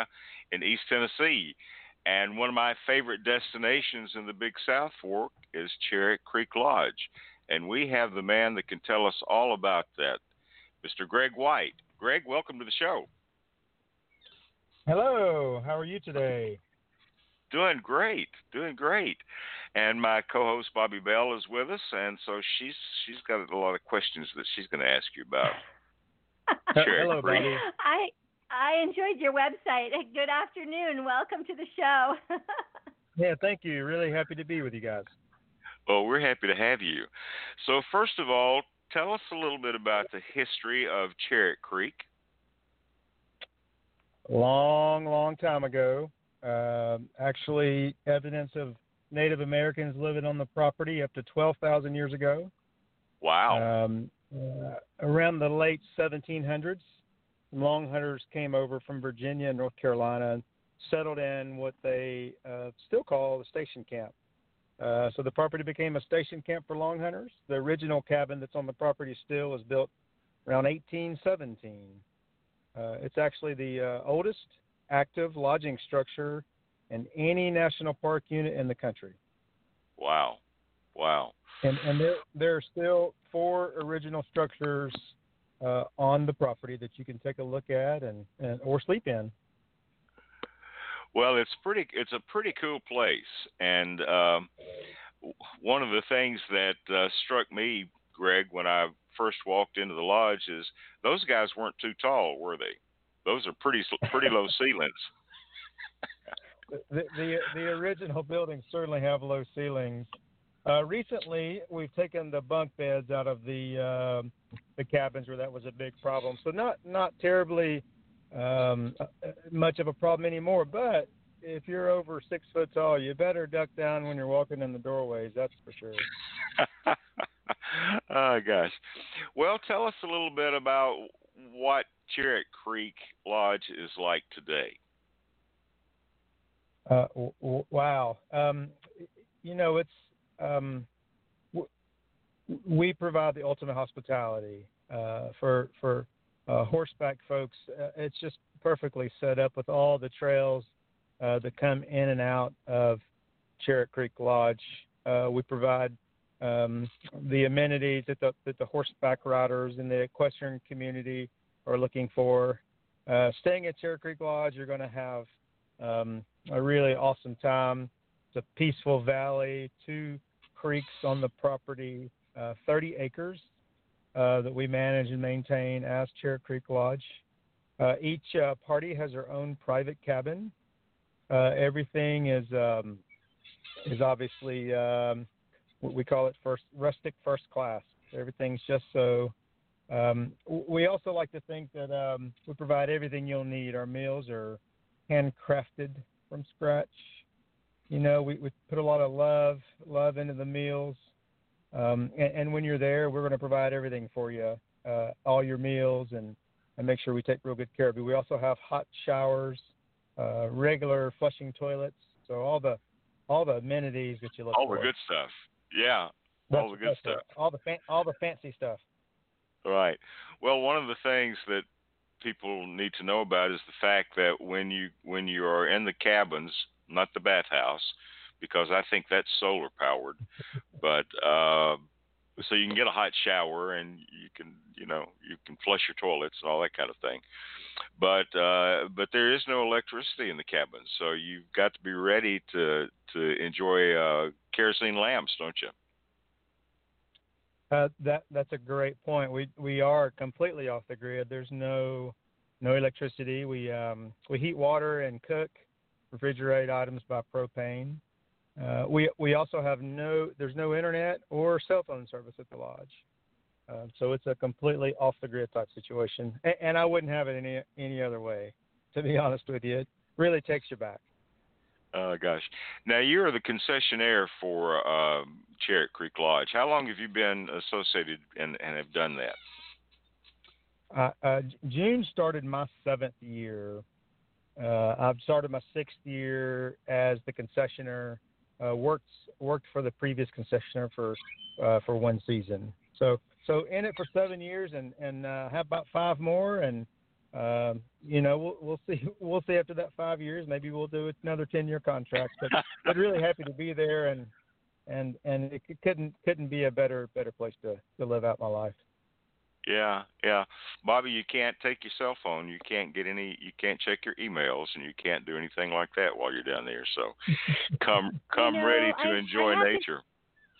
Area in East Tennessee. And one of my favorite destinations in the Big South Fork is Charit Creek Lodge. And we have the man that can tell us all about that, Mr. Gregg White. Gregg, welcome to the show. Hello, how are you today? Doing great, doing great. And my co-host Bobbi Bell is with us, and so she's she's got a lot of questions that she's going to ask you about. Sure, Hello, Gregg. Bobbi. I I enjoyed your website. Good afternoon. Welcome to the show. Yeah, thank you. Really happy to be with you guys. Well, we're happy to have you. So, first of all, tell us a little bit about the history of Charit Creek. Long, long time ago, um actually, evidence of Native Americans living on the property up to 12,000 years ago. Wow. Um, uh, around the late 1700s, long hunters came over from Virginia and North Carolina and settled in what they uh, still call the station camp. Uh, so the property became a station camp for long hunters. The original cabin that's on the property still was built around 1817. Uh, it's actually the uh, oldest active lodging structure in any national park unit in the country. wow. Wow. And, and there, there are still four original structures uh, on the property that you can take a look at and, and or sleep in. Well, it's pretty. It's a pretty cool place, and um, one of the things that uh, struck me, Gregg, when I first walked into the lodge is those guys weren't too tall, were they? Those are pretty pretty low ceilings. the, the the original buildings certainly have low ceilings. Uh, recently, we've taken the bunk beds out of the uh, the cabins where that was a big problem. So not not terribly um, uh, much of a problem anymore. But if you're over six foot tall, you better duck down when you're walking in the doorways. That's for sure. oh gosh. Well, tell us a little bit about what Charit Creek Lodge is like today. Uh, w- wow. Um, you know, it's um, we provide the ultimate hospitality uh, for for uh, horseback folks. Uh, it's just perfectly set up with all the trails uh, that come in and out of Charit Creek Lodge. Uh, we provide um, the amenities that the, that the horseback riders in the equestrian community are looking for. Uh, staying at Charit Creek Lodge, you're going to have um, a really awesome time. It's a peaceful valley, two creeks on the property, uh, 30 acres uh, that we manage and maintain as Charit Creek Lodge. Uh, each party has their own private cabin. Everything is um, is obviously um, what we call it first rustic first class. Everything's just so. Um, we also like to think that um, we provide everything you'll need. Our meals are handcrafted from scratch. You know, we, we put a lot of love love into the meals. Um, and, and, when you're there, we're going to provide everything for you, uh, all your meals, and, and make sure we take real good care of you. We also have hot showers, uh, regular flushing toilets, so all the all the amenities that you look all for. All the good stuff. Yeah, that's, all the good stuff. All the fan, all the fancy stuff. Right. Well, one of the things that people need to know about is the fact that when you when you are in the cabins, not the bathhouse, because I think that's solar powered, but uh, so you can get a hot shower and you can you know you can flush your toilets and all that kind of thing, but uh, but there is no electricity in the cabin, so you've got to be ready to to enjoy uh, kerosene lamps, don't you? Uh, that that's a great point. We we are completely off the grid. There's no no electricity. We um, we heat water and cook, refrigerate items by propane. Uh, we we also have no there's no internet or cell phone service at the lodge, uh, so it's a completely off the grid type situation. And, and, I wouldn't have it any any other way. To be honest with you, it really takes you back. Oh gosh! Now you are the concessionaire for Charit Creek Lodge. How long have you been associated and, and have done that? Uh, uh, June started my seventh year. Uh, I've started my sixth year as the concessioner. Uh, worked worked for the previous concessioner for uh, for one season. So so in it for seven years and and uh, have about five more and um, you know we'll we'll see we'll see after that five years maybe we'll do another ten year contract. But but really happy to be there and and and it couldn't couldn't be a better better place to to live out my life. Yeah, yeah, Bobbi, you can't take your cell phone. You can't get any. You can't check your emails, and you can't do anything like that while you're down there. So, come come you know, ready to I, enjoy I nature. To,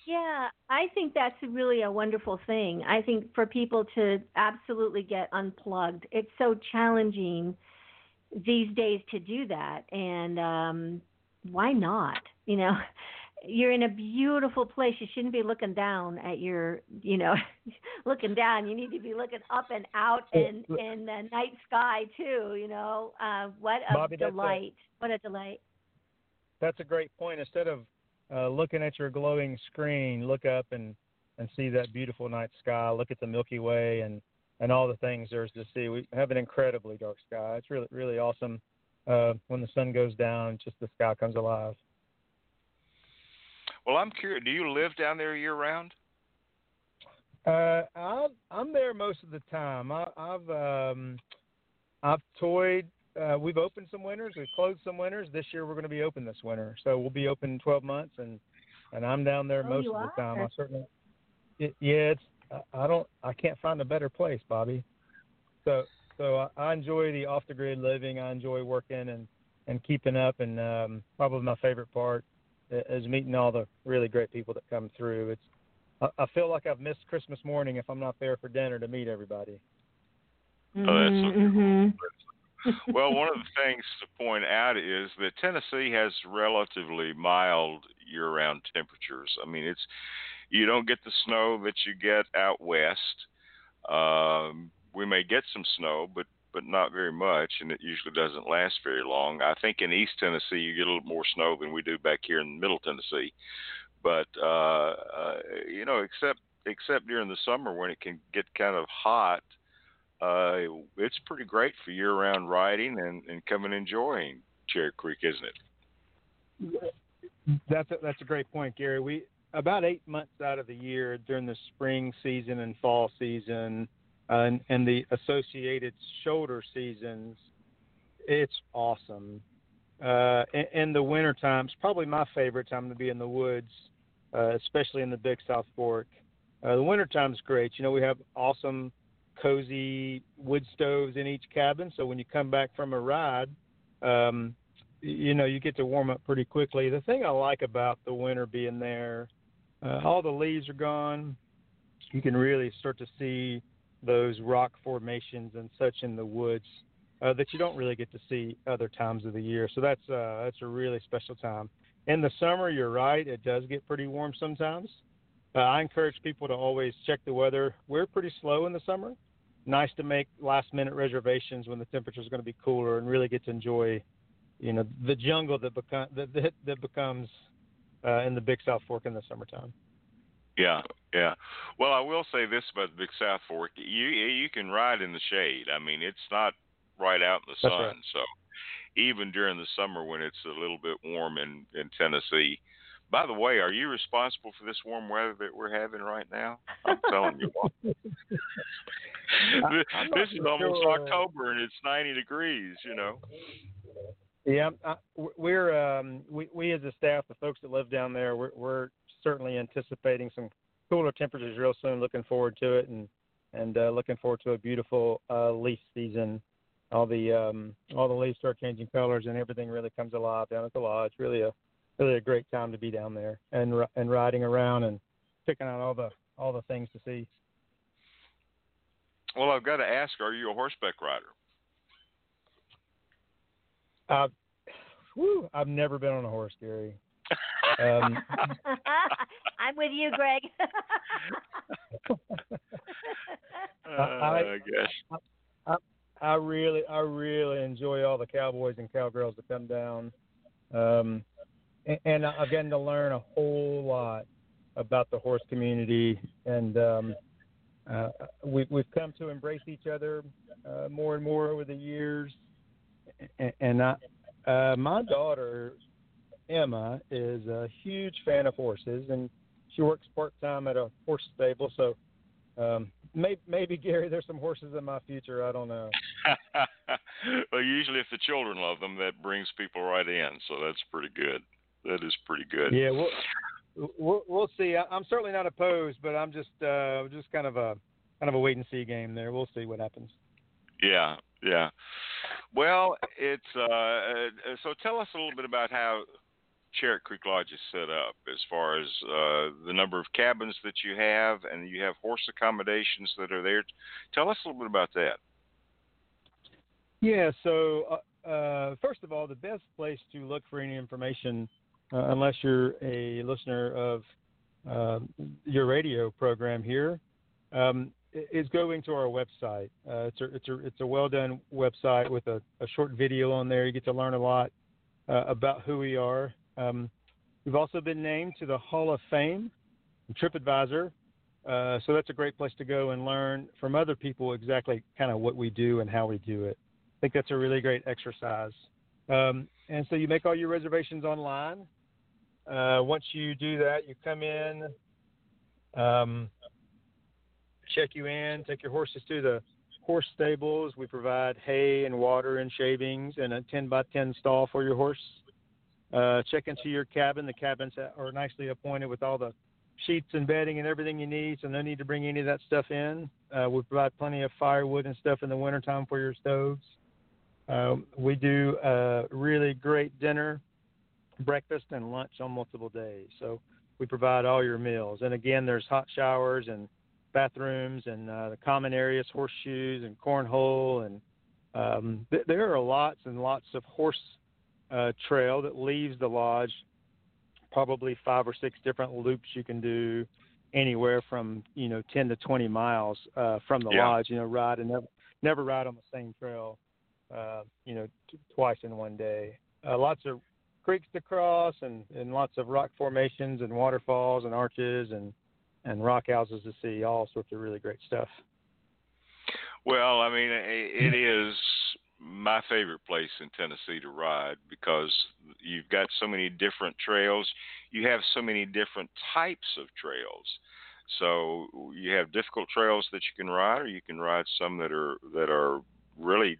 yeah, I think that's really a wonderful thing. I think for people to absolutely get unplugged, it's so challenging these days to do that, and um why not? You know, you're in a beautiful place. You shouldn't be looking down at your, you know, looking down. You need to be looking up and out in in the night sky too. You know, uh, what a Bobbi, delight! A, what a delight! That's a great point. Instead of uh, looking at your glowing screen, look up and and see that beautiful night sky. Look at the Milky Way and and all the things there's to see. We have an incredibly dark sky. It's really really awesome. Uh, when the sun goes down, just the sky comes alive. Well, I'm curious. Do you live down there year round? Uh, i am there most of the time. I, have um, I've toyed. Uh, we've opened some winters. We've closed some winters. This year we're going to be open this winter, so we'll be open 12 months, and and I'm down there oh, most of are? the time. I certainly. It, yeah, it's. I don't. I can't find a better place, Bobbi. So so I, I enjoy the off the grid living. I enjoy working and and keeping up, and um, probably my favorite part is meeting all the really great people that come through. It's I, I feel like I've missed Christmas morning if I'm not there for dinner to meet everybody. Oh, that's so mm-hmm. well, one of the things to point out is that Tennessee has relatively mild year-round temperatures. I mean, it's you don't get the snow that you get out west. Um, we may get some snow, but but not very much, and it usually doesn't last very long. I think in East Tennessee you get a little more snow than we do back here in Middle Tennessee, but uh, uh, you know, except except during the summer when it can get kind of hot, uh, it's pretty great for year-round riding and, and coming enjoying Charit Creek, isn't it? That's a, that's a great point, Gary. We about eight months out of the year during the spring season and fall season, and, and the associated shoulder seasons, it's awesome. Uh, in, in the winter times, probably my favorite time to be in the woods, uh, especially in the Big South Fork. Uh, the winter time's great. You know, we have awesome, cozy wood stoves in each cabin. So when you come back from a ride, um, you know, you get to warm up pretty quickly. The thing I like about the winter being there, uh, all the leaves are gone. You can really start to see those rock formations and such in the woods uh, that you don't really get to see other times of the year. So that's uh, that's a really special time. In the summer, you're right; it does get pretty warm sometimes. Uh, I encourage people to always check the weather. We're pretty slow in the summer. Nice to make last minute reservations when the temperature is going to be cooler and really get to enjoy, you know, the jungle that become that that, that becomes uh, in the Big South Fork in the summertime. Yeah, yeah. Well, I will say this about the Big South Fork: you you can ride in the shade. I mean, it's not right out in the That's sun, right. so even during the summer when it's a little bit warm in in Tennessee. By the way, are you responsible for this warm weather that we're having right now? I'm telling you what. this, I'm not this is almost sure. October and it's 90 degrees. You know. Yeah, uh, we're um, we we as a staff, the folks that live down there, we're, we're certainly anticipating some cooler temperatures real soon. Looking forward to it, and and uh, looking forward to a beautiful uh, leaf season. All the um, all the leaves start changing colors, and everything really comes alive down at the lodge. Really a really a great time to be down there and and riding around and picking out all the all the things to see. Well, I've got to ask: Are you a horseback rider? Uh, whew, I've never been on a horse, Gary. Um, I'm with you, Gregg. Uh, I- I guess. I really, I really enjoy all the cowboys and cowgirls that come down, um, and, and I've gotten to learn a whole lot about the horse community, and um, uh, we, we've come to embrace each other uh, more and more over the years. And, and I, uh, my daughter Emma is a huge fan of horses, and she works part time at a horse stable. So um, maybe, maybe Gary, there's some horses in my future. I don't know. well, usually if the children love them, that brings people right in. So that's pretty good. That is pretty good. Yeah, we'll we'll, we'll see. I, I'm certainly not opposed, but I'm just uh, just kind of a kind of a wait and see game there. We'll see what happens. Yeah, yeah. Well, it's uh, uh, so tell us a little bit about how Charit Creek Lodge is set up as far as uh, the number of cabins that you have, and you have horse accommodations that are there. Tell us a little bit about that. Yeah. So uh, uh, first of all, the best place to look for any information, uh, unless you're a listener of uh, your radio program here, um, is going to our website. Uh, it's a it's a it's a well done website with a, a short video on there. You get to learn a lot about who we are. Um, we've also been named to the Hall of Fame, TripAdvisor. Uh, so that's a great place to go and learn from other people exactly kind of what we do and how we do it. I think that's a really great exercise. Um, and so you make all your reservations online. Uh, once you do that, you come in, um, check you in, take your horses to the horse stables. We provide hay and water and shavings and a 10 by 10 stall for your horse. Uh, check into your cabin. The cabins are nicely appointed with all the sheets and bedding and everything you need, so no need to bring any of that stuff in. Uh, we provide plenty of firewood and stuff in the wintertime for your stoves. Um, we do a really great dinner, breakfast, and lunch on multiple days. So we provide all your meals. And again, there's hot showers and bathrooms and uh, the common areas, horseshoes and cornhole and Um, th- there are lots and lots of horse uh, trail that leaves the lodge. Probably five or six different loops you can do, anywhere from you know 10 to 20 miles uh, from the Yeah. lodge. You know, ride and never never ride on the same trail. Uh, you know, t- twice in one day. Uh, lots of creeks to cross and, and lots of rock formations and waterfalls and arches and and rock houses to see. All sorts of really great stuff. Well, I mean, it is my favorite place in Tennessee to ride because you've got so many different trails. You have so many different types of trails. So you have difficult trails that you can ride, or you can ride some that are that are really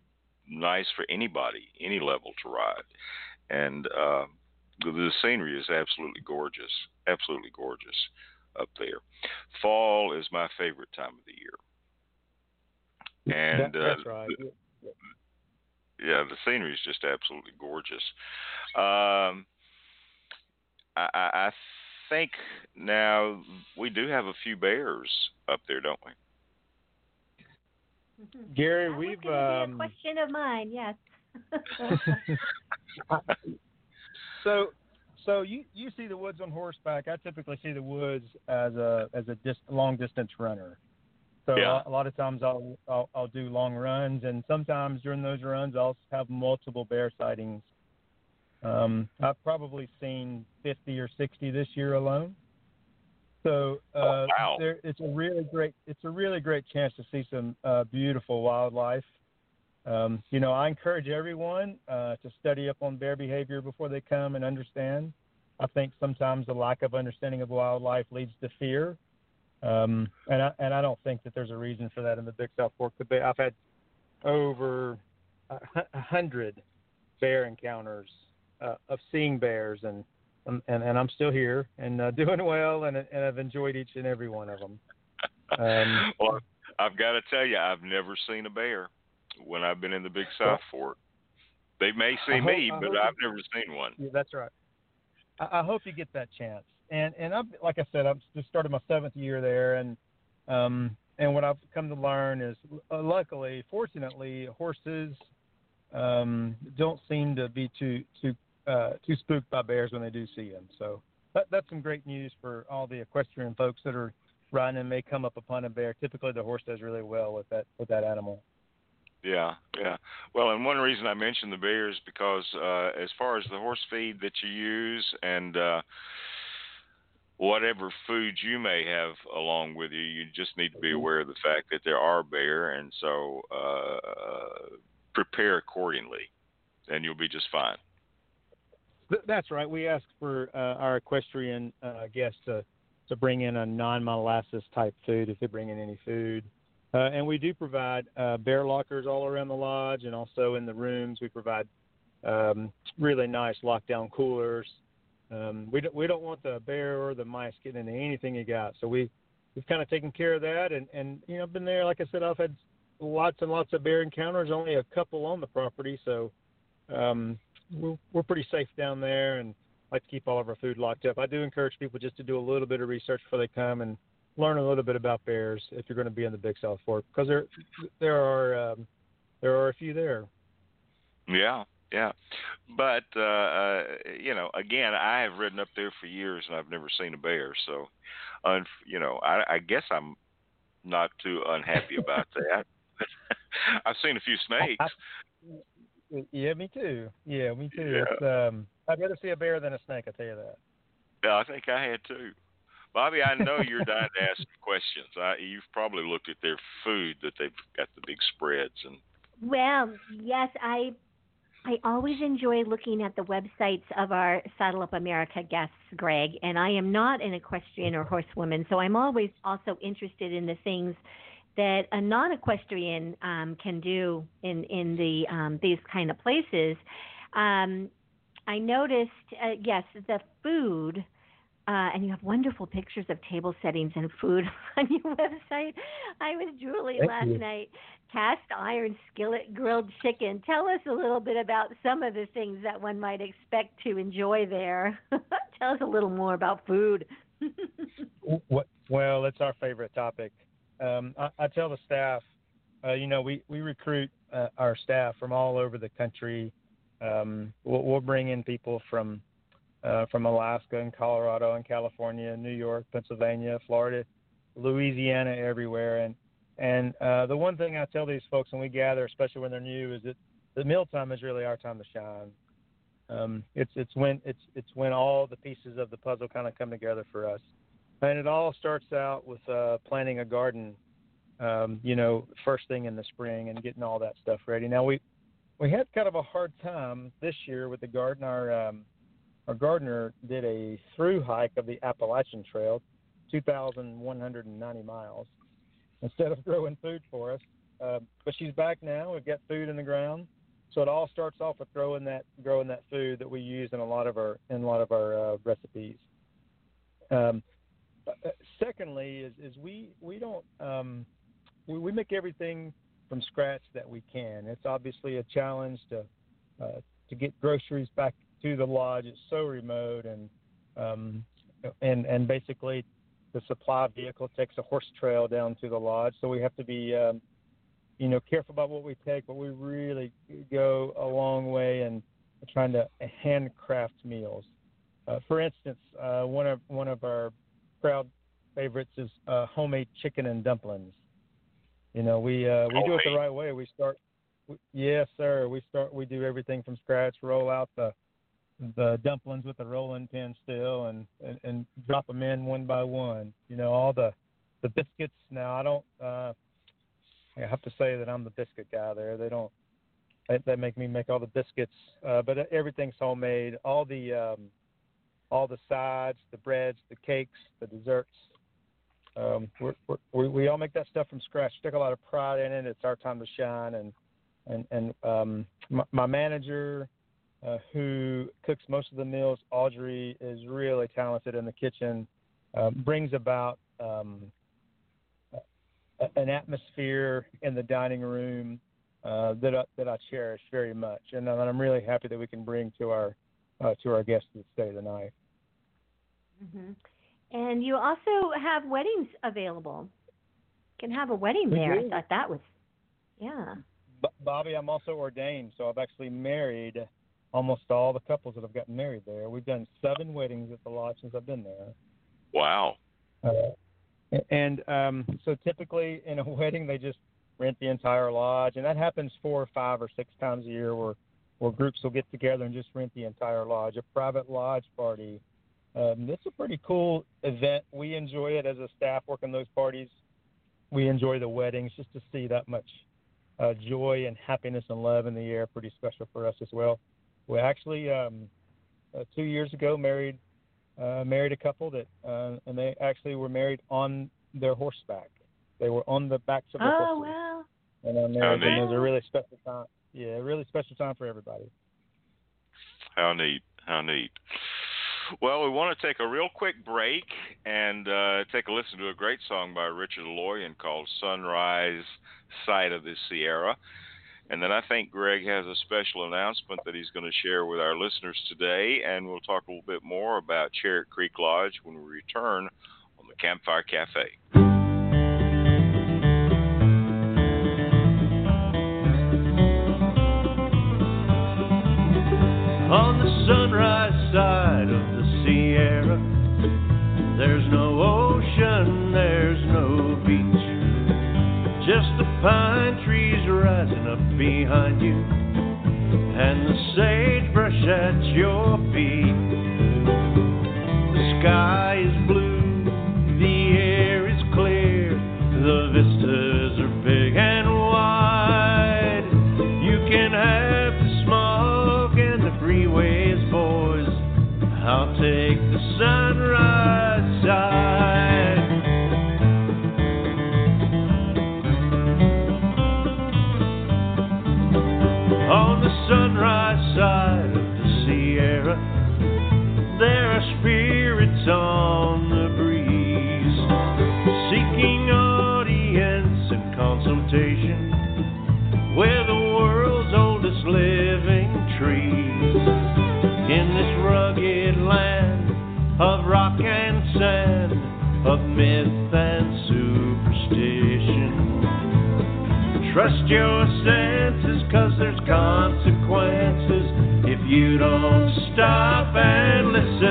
nice for anybody, any level to ride. And uh, the, the scenery is absolutely gorgeous, absolutely gorgeous up there. Fall is my favorite time of the year. And That- uh, that's right. Yeah, the scenery is just absolutely gorgeous. Um, I, I, I think now we do have a few bears up there, don't we? Gary, That we've gonna um, be a question of mine. Yes. so so you you see the woods on horseback. I typically see the woods as a as a dis, long distance runner. So Yeah. a, lot of times I'll, I'll I'll do long runs, and sometimes during those runs I'll have multiple bear sightings. Um, I've probably seen 50 or 60 this year alone. So uh, Oh, wow. there, it's a really great it's a really great chance to see some uh, beautiful wildlife. Um, you know, I encourage everyone uh, to study up on bear behavior before they come and understand. I think sometimes the lack of understanding of wildlife leads to fear, um, and I, and I don't think that there's a reason for that in the Big South Fork. Bear, I've had over a hundred bear encounters uh, of seeing bears, and um, and and I'm still here and uh, doing well, and and I've enjoyed each and every one of them. Um, well, I've got to tell you, I've never seen a bear when I've been in the Big South Fork. They may see hope- me, but I've never seen one. Yeah, that's right. I, I hope you get that chance. And and I'm like I said, I've just started my seventh year there, and um and what I've come to learn is, uh, luckily, fortunately, horses um don't seem to be too too uh too spooked by bears when they do see them. So that that's some great news for all the equestrian folks that are riding and may come up upon a bear. Typically, the horse does really well with that with that animal. Yeah, yeah. Well, and one reason I mentioned the bear is because uh, as far as the horse feed that you use and uh, whatever food you may have along with you, you just need to be aware of the fact that there are bear, and so uh, prepare accordingly, and you'll be just fine. That's right. We ask for uh, our equestrian uh, guests to, to bring in a non-molasses type food if they bring in any food. Uh, and we do provide uh, bear lockers all around the lodge and also in the rooms. We provide um, really nice lockdown coolers. Um, we, don't, we don't want the bear or the mice getting into anything you got. So we, we've kind of taken care of that. And, and, you know, been there, like I said, I've had lots and lots of bear encounters, only a couple on the property. So um, we're, we're pretty safe down there and like to keep all of our food locked up. I do encourage people just to do a little bit of research before they come and learn a little bit about bears if you're going to be in the Big South Fork because there there are um, there are a few there. Yeah, yeah. But uh, uh, you know, again, I have ridden up there for years and I've never seen a bear. So, un- you know, I, I guess I'm not too unhappy about that. I've seen a few snakes. Yeah, me too. Yeah, me too. Yeah. It's, um, I'd rather see a bear than a snake. I tell you that. Yeah, I think I had too. Bobbi, I know you're dying to ask some questions. I, you've probably looked at their food that they've got the big spreads and. Well, yes, I I always enjoy looking at the websites of our Saddle Up America guests, Gregg, and I am not an equestrian or horsewoman, so I'm always also interested in the things that a non-equestrian um, can do in in the um, these kind of places. Um, I noticed, uh, yes, the food. Uh, and you have wonderful pictures of table settings and food on your website. I was Julie Thank last you. night. Cast iron skillet grilled chicken. Tell us a little bit about some of the things that one might expect to enjoy there. Tell us a little more about food. What, well, it's our favorite topic. Um, I, I tell the staff uh, you know, we we recruit uh, our staff from all over the country. Um, we'll, we'll bring in people from uh, from Alaska and Colorado and California, New York, Pennsylvania, Florida, Louisiana, everywhere. And and uh, the one thing I tell these folks when we gather, especially when they're new, is that the mealtime is really our time to shine. Um, it's it's when it's it's when all the pieces of the puzzle kind of come together for us, and it all starts out with uh, planting a garden. Um, you know, first thing in the spring and getting all that stuff ready. Now we we had kind of a hard time this year with the garden. Our um, our gardener did a through hike of the Appalachian Trail, 2,190 miles, instead of growing food for us. Uh, but she's back now. We've got food in the ground, so it all starts off with growing that growing that food that we use in a lot of our in a lot of our uh, recipes. Um, secondly, is, is we we don't um, we, we make everything from scratch that we can. It's obviously a challenge to uh, to get groceries back to the lodge. It's so remote, and um, and and basically the supply vehicle takes a horse trail down to the lodge. So we have to be um, you know careful about what we take, but we really go a long way in trying to handcraft meals. Uh, for instance, uh, one of one of our crowd favorites is uh, homemade chicken and dumplings. You know, we uh, we do it the right way. We start, we, yes, sir. We start. We do everything from scratch. Roll out the the dumplings with the rolling pin still, and, and and drop them in one by one. You know, all the the biscuits. Now, I don't. Uh, I have to say that I'm the biscuit guy there. They don't. They, they make me make all the biscuits, uh, but everything's homemade. All the um, all the sides, the breads, the cakes, the desserts. Um, we're, we're, we we all make that stuff from scratch. Took a lot of pride in it. It's our time to shine, and and and um, my, my manager, uh, who cooks most of the meals, Audrey, is really talented in the kitchen. Uh, brings about um, an atmosphere in the dining room uh, that I, that I cherish very much, and I'm really happy that we can bring to our uh, to our guests that stay the night. hmm And you also have weddings available. You can have a wedding We there. do. I thought that was, yeah. B- Bobbi, I'm also ordained, so I've actually married almost all the couples that have gotten married there. We've done seven weddings at the lodge since I've been there. Wow. Uh, and um, so typically in a wedding, they just rent the entire lodge, and that happens four or five or six times a year where, where groups will get together and just rent the entire lodge. A private lodge party. Um, it's a pretty cool event. We enjoy it as a staff working those parties. We enjoy the weddings just to see that much uh, joy and happiness and love in the air. Pretty special for us as well. We actually um, uh, two years ago married uh, married a couple that uh, and they actually were married on their horseback. They were on the backs of their Oh, horses well. and on there. How And it neat. was a really special time. Yeah, a really special time for everybody. How neat. How neat. Well, we want to take a real quick break and uh, take a listen to a great song by Richard Loyan called Sunrise Side of the Sierra. And then I think Gregg has a special announcement that he's going to share with our listeners today. And we'll talk a little bit more about Charit Creek Lodge when we return on the Campfire Cafe. Behind you, and the sagebrush at your feet. The sky Trust your senses, cause there's consequences if you don't stop and listen.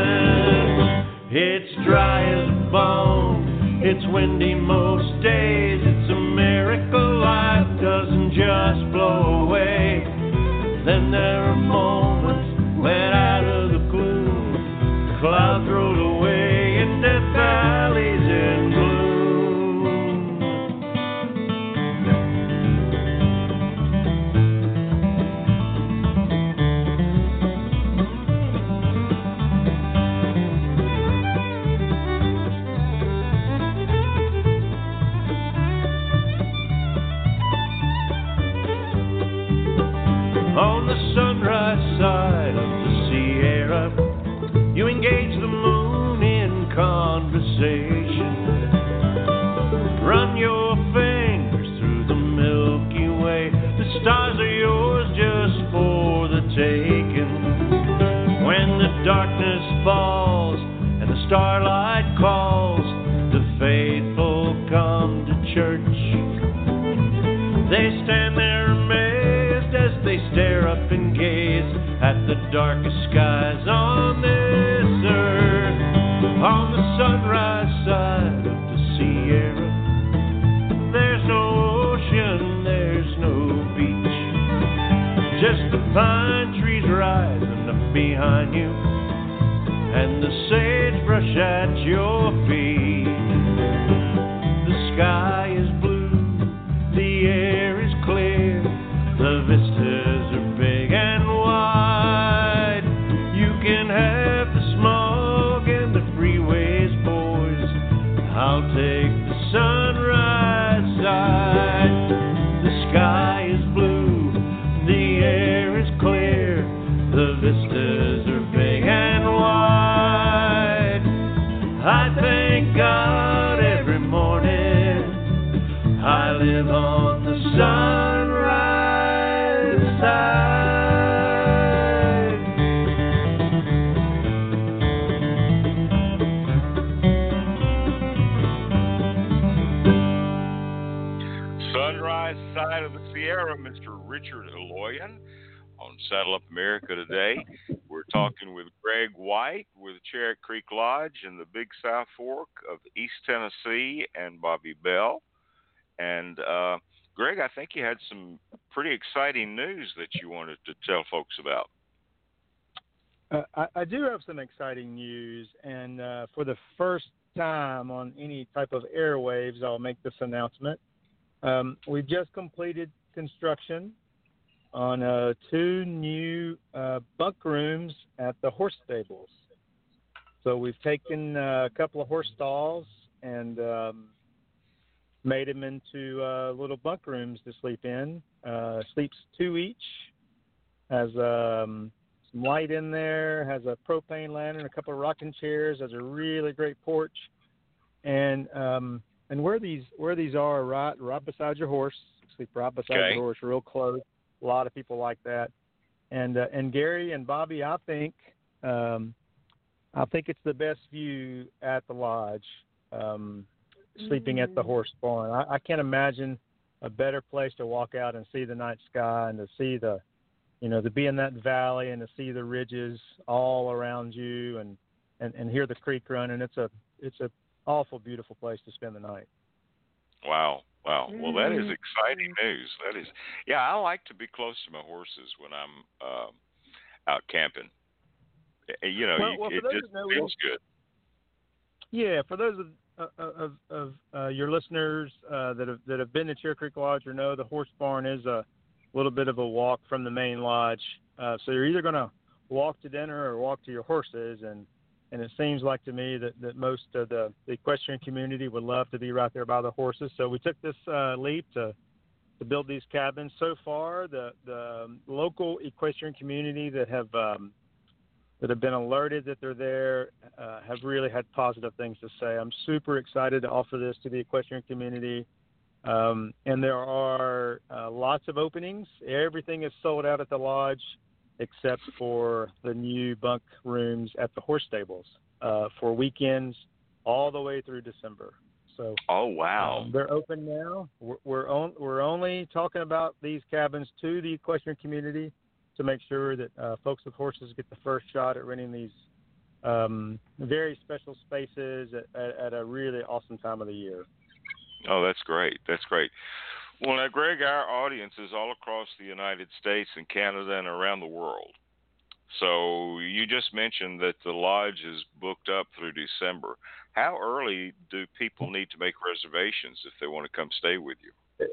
To tell folks about. Uh, I, I do have some exciting news, and uh, for the first time on any type of airwaves, I'll make this announcement. Um, we've just completed construction on uh, two new uh, bunk rooms at the horse stables. So we've taken uh, a couple of horse stalls and um, made them into uh, little bunk rooms to sleep in. Sleeps two each. Has um, some light in there. Has a propane lantern, a couple of rocking chairs. Has a really great porch. And um, and where these where these are, right right beside your horse. Sleep right beside Okay. your horse, real close. A lot of people like that. And uh, and Gary and Bobbi, I think um, I think it's the best view at the lodge. Um, sleeping at the Mm. horse barn. I, I can't imagine a better place to walk out and see the night sky and to see the, you know, to be in that valley and to see the ridges all around you and and and hear the creek running. It's a it's a awful beautiful place to spend the night. Wow. Wow. Well, that is Mhm. exciting news. That is, yeah, I like to be close to my horses when I'm um, out camping. Eh, You know, Well- you, well, it just know, feels good. Yeah, for those of uh, of, of uh, your listeners uh, that have that have been to Charit Creek Lodge or know the horse barn is a little bit of a walk from the main lodge. Uh, so you're either going to walk to dinner or walk to your horses, and and it seems like to me that, that most of the, the equestrian community would love to be right there by the horses. So we took this uh, leap to to build these cabins. So far, the the um, local equestrian community that have um, that have been alerted that they're there uh, have really had positive things to say. I'm super excited to offer this to the equestrian community. Um, and there are uh, lots of openings. Everything is sold out at the lodge except for the new bunk rooms at the horse stables uh, for weekends all the way through December. So Oh wow. um, they're open now. We're we're, on, we're only talking about these cabins to the equestrian community to make sure that uh, folks with horses get the first shot at renting these um, very special spaces at, at, at a really awesome time of the year. Oh, that's great. That's great. Well, now, Gregg, our audience is all across the United States and Canada and around the world. So you just mentioned that the lodge is booked up through December. How early do people need to make reservations if they want to come stay with you?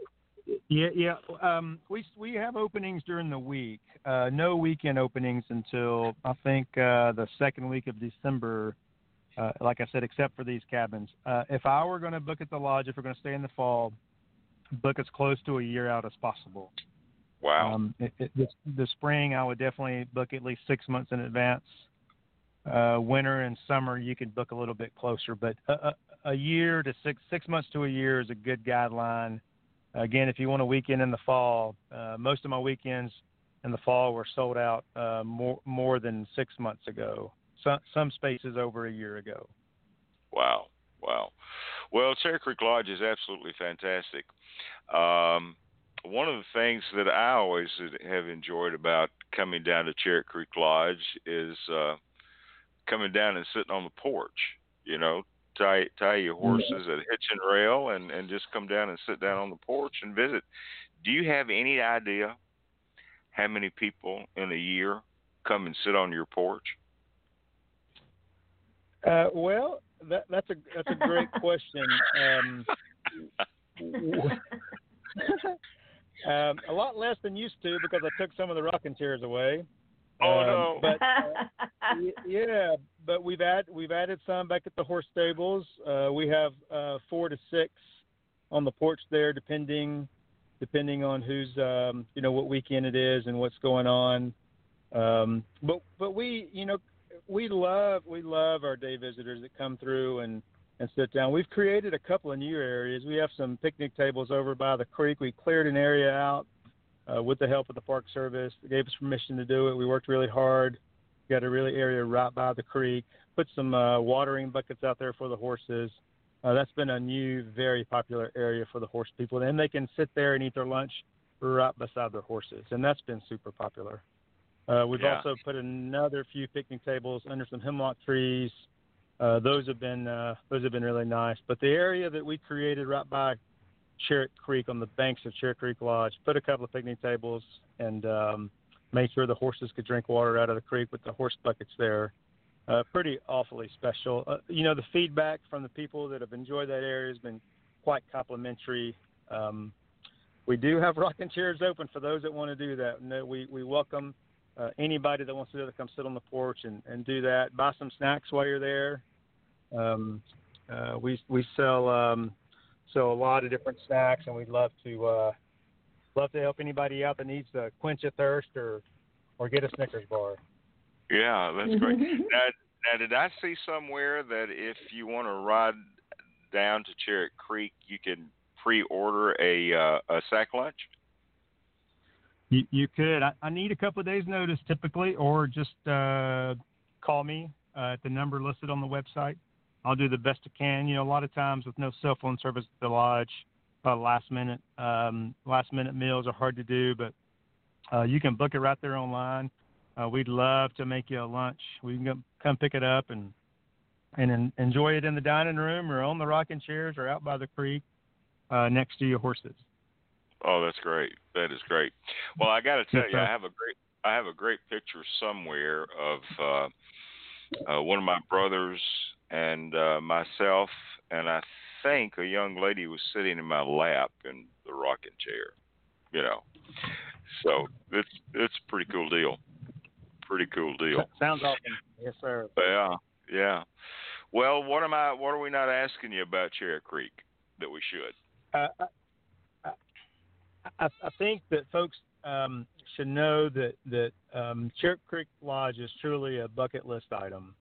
Yeah, yeah. Um, we we have openings during the week. Uh, no weekend openings until I think uh, the second week of December. Uh, like I said, except for these cabins. Uh, if I were going to book at the lodge, if we're going to stay in the fall, book as close to a year out as possible. Wow. Um, it, it, this, the spring, I would definitely book at least six months in advance. Uh, winter and summer, you could book a little bit closer, but a, a, a year to six six months to a year is a good guideline. Again, if you want a weekend in the fall, uh, most of my weekends in the fall were sold out uh, more more than six months ago. Some some spaces over a year ago. Wow. Wow. Well, Charit Creek Lodge is absolutely fantastic. Um, one of the things that I always have enjoyed about coming down to Charit Creek Lodge is uh, coming down and sitting on the porch. You know, tie tie your horses at a hitch and rail, and and just come down and sit down on the porch and visit. Do you have any idea how many people in a year come and sit on your porch? Uh, well, that, that's a that's a great question. Um, um, a lot less than used to because I took some of the rocking chairs away. Oh Um, no! But uh, yeah, but we've add we've added some back at the horse stables. Uh, we have uh, four to six on the porch there, depending depending on who's um, you know what weekend it is and what's going on. Um, but but we you know we love we love our day visitors that come through and and sit down. We've created a couple of new areas. We have some picnic tables over by the creek. We cleared an area out uh, with the help of the Park Service. They gave us permission to do it. We worked really hard. Got a really area right by the creek. Put some uh, watering buckets out there for the horses. Uh, that's been a new, very popular area for the horse people, and they can sit there and eat their lunch right beside their horses, and that's been super popular. Uh, we've Yeah. also put another few picnic tables under some hemlock trees. Uh, those have been uh, those have been really nice. But the area that we created right by Charit Creek on the banks of Charit Creek Lodge, put a couple of picnic tables and um, made sure the horses could drink water out of the creek with the horse buckets there. Uh, pretty awfully special. Uh, you know, the feedback from the people that have enjoyed that area has been quite complimentary. Um, we do have rocking chairs open for those that want to do that. That we, we welcome uh, anybody that wants to do that, come sit on the porch and, and do that. Buy some snacks while you're there. Um, uh, we we sell um, sell a lot of different snacks, and we'd love to uh, love to help anybody out that needs to quench a thirst or or get a Snickers bar. Yeah, that's great. now, now, did I see somewhere that if you want to ride down to Charit Creek, you can pre-order a uh, a sack lunch? You, you could. I, I need a couple of days notice typically, or just uh, call me uh, at the number listed on the website. I'll do the best I can. You know, a lot of times with no cell phone service at the lodge, uh, last minute um, last minute meals are hard to do, but uh, you can book it right there online. Uh, we'd love to make you a lunch. We can come, pick it up and and en- enjoy it in the dining room or on the rocking chairs or out by the creek uh, next to your horses. Oh, that's great. That is great. Well, I got to tell you, I have a great I have a great picture somewhere of uh, uh, one of my brothers and uh, myself, and I think a young lady was sitting in my lap in the rocking chair. You know, so it's it's a pretty cool deal. Pretty cool deal. Sounds awesome. Yes, sir. Yeah, yeah. Well, what am I? What are we not asking you about Charit Creek that we should? Uh, I, I think that folks um, should know that that um, Creek Lodge is truly a bucket list item,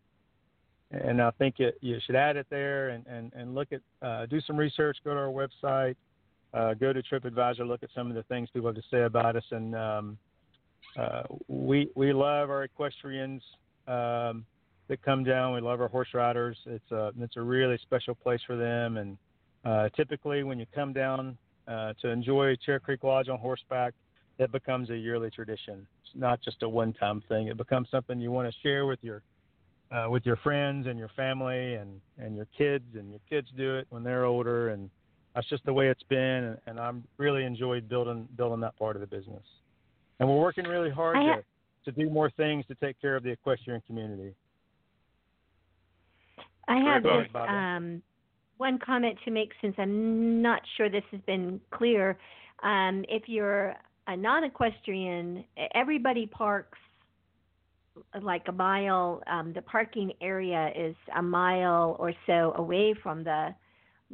and I think it, you should add it there and, and, and look at uh, do some research. Go to our website, uh, go to TripAdvisor, look at some of the things people have to say about us, and um, uh, we we love our equestrians um, that come down. We love our horse riders. It's a it's a really special place for them, and Uh, typically, when you come down uh, to enjoy Charit Creek Lodge on horseback, it becomes a yearly tradition. It's not just a one-time thing. It becomes something you want to share with your uh, with your friends and your family and and your kids, and your kids do it when they're older, and that's just the way it's been. And, and I'm really enjoyed building building that part of the business. And we're working really hard ha- to to do more things to take care of the equestrian community. I have Go ahead, just Bobbi. um, one comment to make since I'm not sure this has been clear. Um, if you're a non-equestrian, everybody parks like a mile. Um, the parking area is a mile or so away from the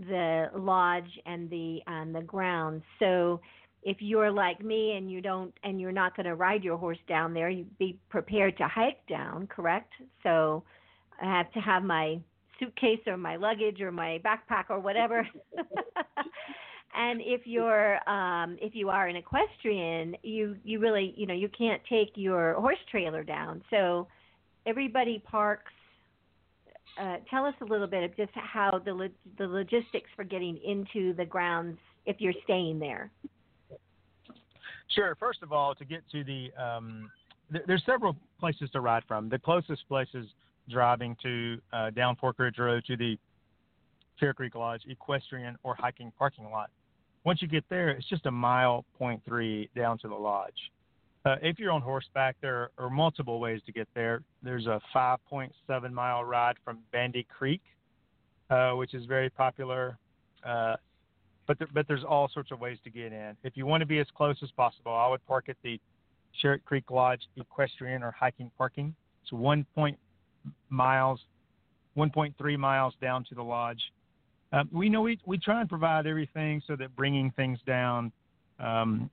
the lodge and the um, the grounds. So if you're like me and you don't and you're not going to ride your horse down there, you be prepared to hike down. Correct? So I have to have my suitcase or my luggage or my backpack or whatever. and if you're um if you are an equestrian, you you really, you know, you can't take your horse trailer down. So everybody parks uh, tell us a little bit of just how the lo- the logistics for getting into the grounds if you're staying there. Sure. First of all, to get to the, um, th- there's several places to ride from. The closest place is driving to uh, down Fork Ridge Road to the Fair Creek Lodge equestrian or hiking parking lot. Once you get there, it's just a mile point three down to the lodge. Uh, if you're on horseback, there are multiple ways to get there. There's a 5.7 mile ride from Bandy Creek, uh, which is very popular. Uh, but there, but there's all sorts of ways to get in. If you want to be as close as possible, I would park at the Charit Creek Lodge equestrian or hiking parking. It's miles, 1.3 miles down to the lodge. Uh, we know we we try and provide everything so that bringing things down um,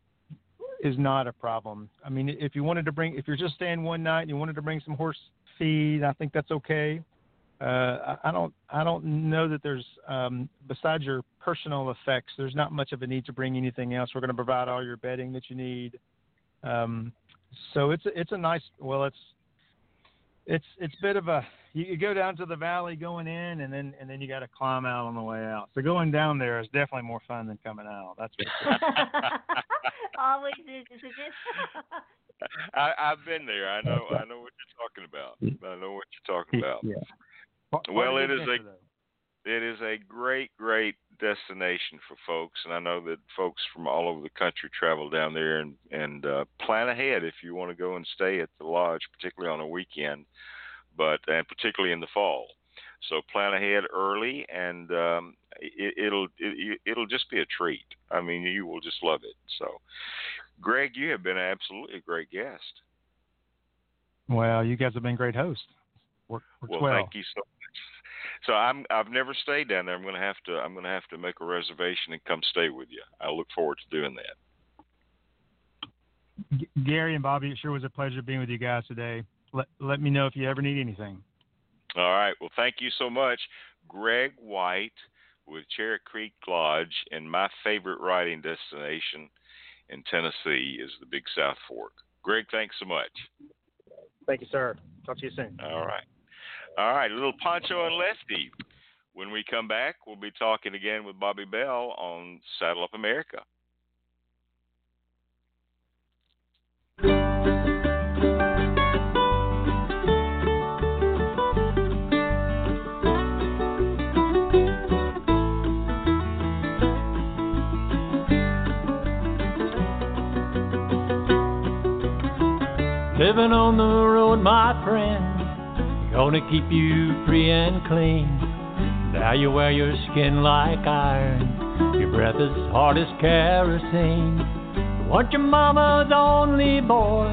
is not a problem. I mean, if you wanted to bring, if you're just staying one night and you wanted to bring some horse feed, I think that's okay. Uh, I don't, I don't know that there's, um, besides your personal effects, there's not much of a need to bring anything else. We're going to provide all your bedding that you need. Um, so it's, it's a nice, well, it's, it's, it's a bit of a, you, you go down to the valley going in and then, and then you got to climb out on the way out. So going down there is definitely more fun than coming out. That's for sure. Always is, isn't it? I, I've been there. I know. I know what you're talking about. I know what you're talking about. yeah. Part- part Well, of it is a- though. It is a great, great destination for folks, and I know that folks from all over the country travel down there and and uh, plan ahead if you want to go and stay at the lodge, particularly on a weekend, but and particularly in the fall. So plan ahead early, and um, it, it'll it, it'll just be a treat. I mean, you will just love it. So, Gregg, you have been absolutely a great guest. Well, you guys have been great hosts. Work, works Well, well. thank you so much. So I'm I've never stayed down there. I'm gonna have to I'm gonna have to make a reservation and come stay with you. I look forward to doing that. G- Gary and Bobbi, it sure was a pleasure being with you guys today. Let let me know if you ever need anything. All right. Well, thank you so much, Gregg White with Charit Creek Lodge, and my favorite riding destination in Tennessee is the Big South Fork. Gregg, thanks so much. Thank you, sir. Talk to you soon. All right. All right, little Pancho and Lefty. When we come back, we'll be talking again with Bobbi Bell on Saddle Up America. Living on the road, my friend, gonna keep you free and clean. Now you wear your skin like iron, your breath is hard as kerosene. You want your mama's only boy,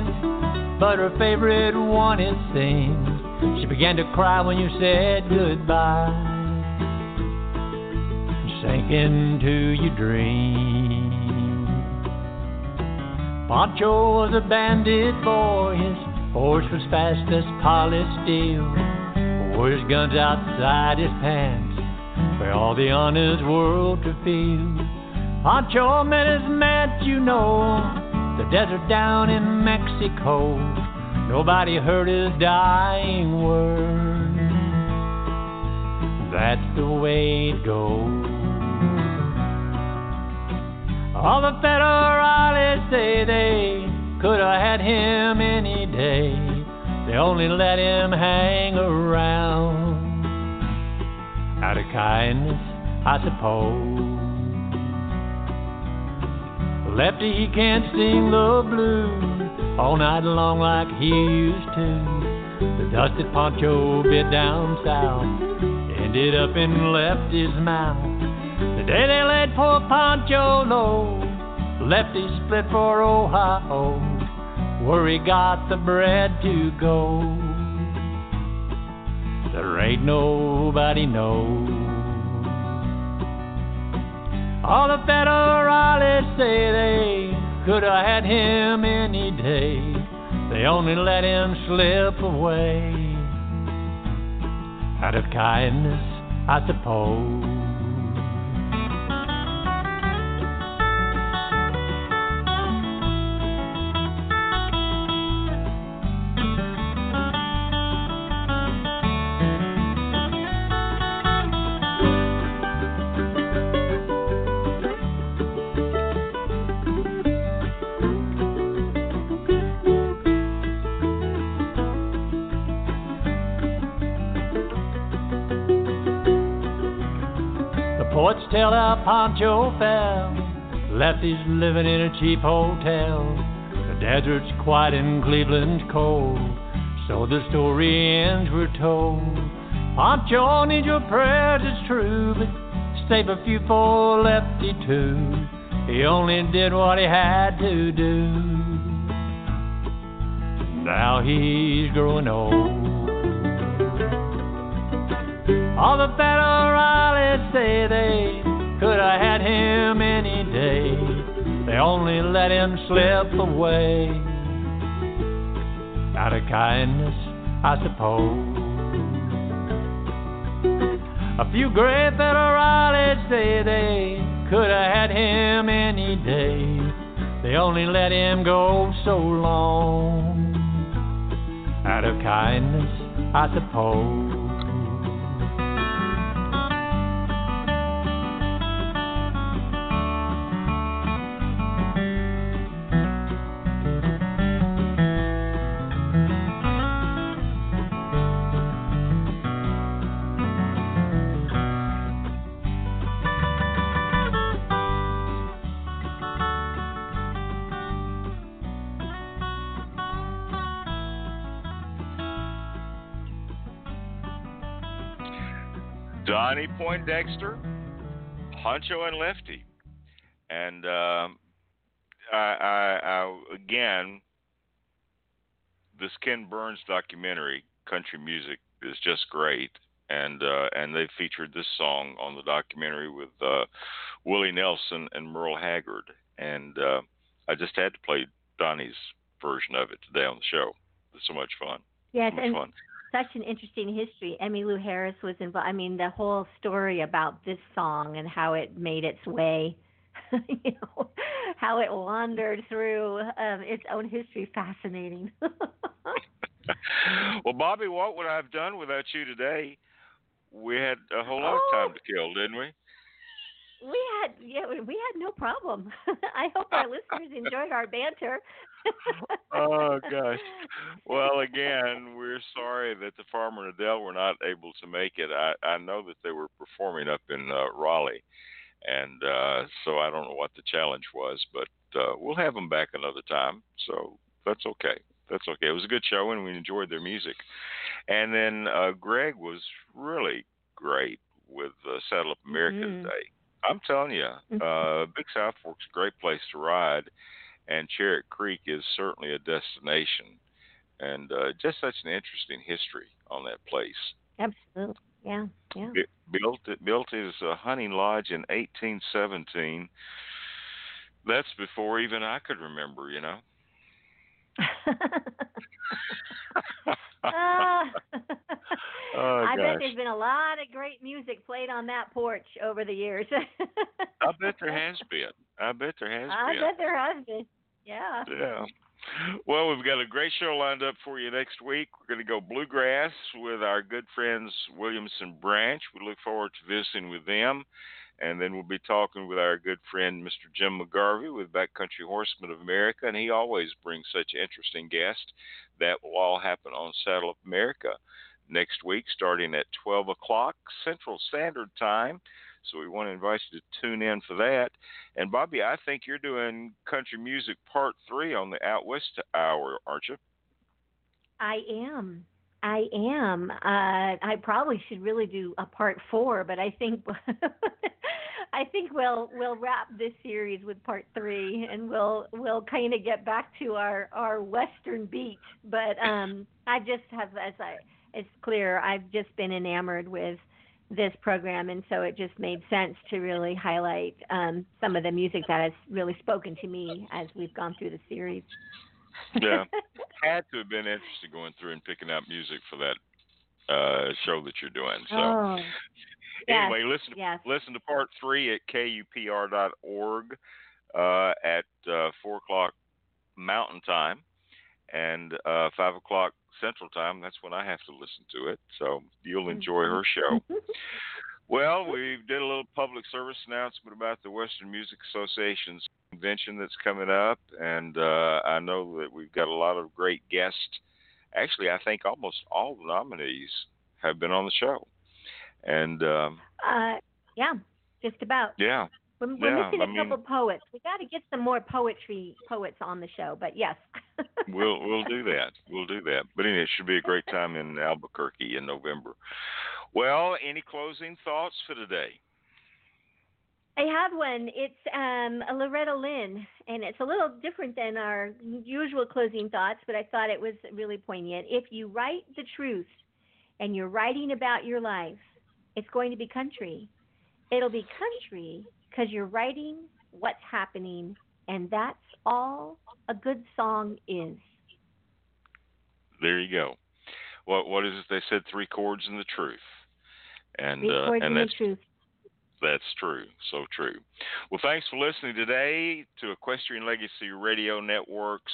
but her favorite one it seems. She began to cry when you said goodbye. You sank into your dream. Pancho was a bandit boy, his horse was fast as polished steel. Wore his guns outside his pants for all the honest world to feel. Pancho met his match, you know, the desert down in Mexico. Nobody heard his dying word. That's the way it goes. All the federalists say they could have had him any day. They only let him hang around out of kindness, I suppose. Lefty, he can't sing the blues all night long like he used to. The dusted Pancho bit down south ended up in Lefty's mouth. The day they laid poor Pancho low, Lefty split for Ohio, where he got the bread to go. There ain't nobody knows. All the federalists say they could have had him any day. They only let him slip away. Out of kindness, I suppose. The poets tell Pancho fell. Lefty's living in a cheap hotel. The desert's quiet and Cleveland's cold. So the story ends, we're told. Pancho needs your prayers, it's true, but save a few for Lefty too. He only did what he had to do. Now he's growing old. All the federalists say they have had him any day. They only let him slip away. Out of kindness, I suppose. A few great federalists say they could have had him any day. They only let him go so long. Out of kindness, I suppose. Poindexter, Pancho and Lefty, and um, I, I, I again, this Ken Burns documentary, Country Music, is just great, and uh, and they featured this song on the documentary with uh, Willie Nelson and Merle Haggard, and uh, I just had to play Donnie's version of it today on the show. It's so much fun. Yes, so much and fun. Such an interesting history. Emmylou Harris was involved. I mean, the whole story about this song and how it made its way, you know, how it wandered through um, its own history. Fascinating. well, Bobbi, what would I have done without you today? We had a whole lot of time to kill, didn't we? we had yeah, we had no problem. I hope our listeners enjoyed our banter. Oh gosh. Well, again, we're sorry that the farmer and Adele were not able to make it. I I know that they were performing up in uh, Raleigh, and uh, so I don't know what the challenge was, but uh, we'll have them back another time. So that's okay. That's okay. It was a good show, and we enjoyed their music. And then uh, Gregg was really great with uh, Saddle Up America Mhm. today. I'm telling you, uh, Big South Fork's a great place to ride, and Charit Creek is certainly a destination, and uh, just such an interesting history on that place. Absolutely. Yeah. Yeah. It built built as a hunting lodge in 1817. That's before even I could remember, you know. Oh, I bet there's been a lot of great music played on that porch over the years. I bet there has been. I bet there has I been. bet there has been. Yeah. Yeah. Well, we've got a great show lined up for you next week. We're going to go bluegrass with our good friends Williamson Branch. We look forward to visiting with them. And then we'll be talking with our good friend Mr. Jim McGarvey with Backcountry Horsemen of America. And he always brings such interesting guests. That will all happen on Saddle Up America next week, starting at 12 o'clock Central Standard Time. So we want to invite you to tune in for that. And Bobbi, I think you're doing country music part three on the Out West hour, aren't you? I am. I am. Uh, I probably should really do a part four, but I think I think we'll we'll wrap this series with part three, and we'll we'll kind of get back to our our western beat. But um, I just have, as I it's clear, I've just been enamored with this program, and so it just made sense to really highlight um, some of the music that has really spoken to me as we've gone through the series. yeah, had to have been interesting going through and picking out music for that uh, show that you're doing. So, oh, anyway, yes, listen yes. listen to part three at kupr.org uh, at uh, four o'clock Mountain Time and uh, five o'clock Central Time. That's when I have to listen to it. So you'll enjoy her show. Well, we did a little public service announcement about the Western Music Association's convention that's coming up, and uh, I know that we've got a lot of great guests. Actually, I think almost all the nominees have been on the show, and um, Uh, yeah, just about. yeah, We're, we're Yeah, missing I a mean- couple poets. We got to get some more poetry poets on the show. But yes. we'll we'll do that. We'll do that. But anyway, it should be a great time in Albuquerque in November. Well, any closing thoughts for today? I have one. It's um, a Loretta Lynn, and it's a little different than our usual closing thoughts, but I thought it was really poignant. If you write the truth and you're writing about your life, it's going to be country. It'll be country because you're writing what's happening, and that's all a good song is. There you go. What what is it? They said three chords and the truth, and Three uh, chords and and the that's truth. that's true. So true. Well, thanks for listening today to Equestrian Legacy Radio Network's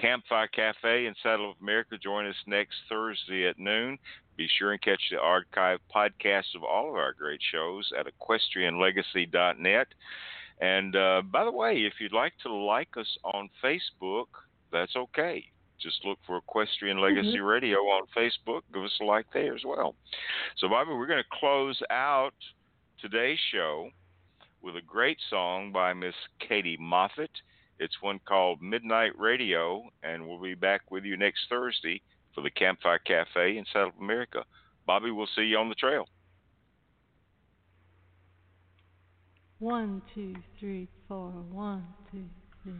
Campfire Cafe in Saddle Up America. Join us next Thursday at noon. Be sure and catch the archive podcast of all of our great shows at equestrianlegacy.net. And uh, by the way, if you'd like to like us on Facebook, that's okay. Just look for Equestrian Legacy Radio on Facebook. Give us a like there as well. So, Bobbi, we're going to close out today's show with a great song by Miss Katy Moffatt. It's one called Midnight Radio, and we'll be back with you next Thursday for the Campfire Cafe in South America. Bobbi, we'll see you on the trail. One, two, three, four. One, two, three.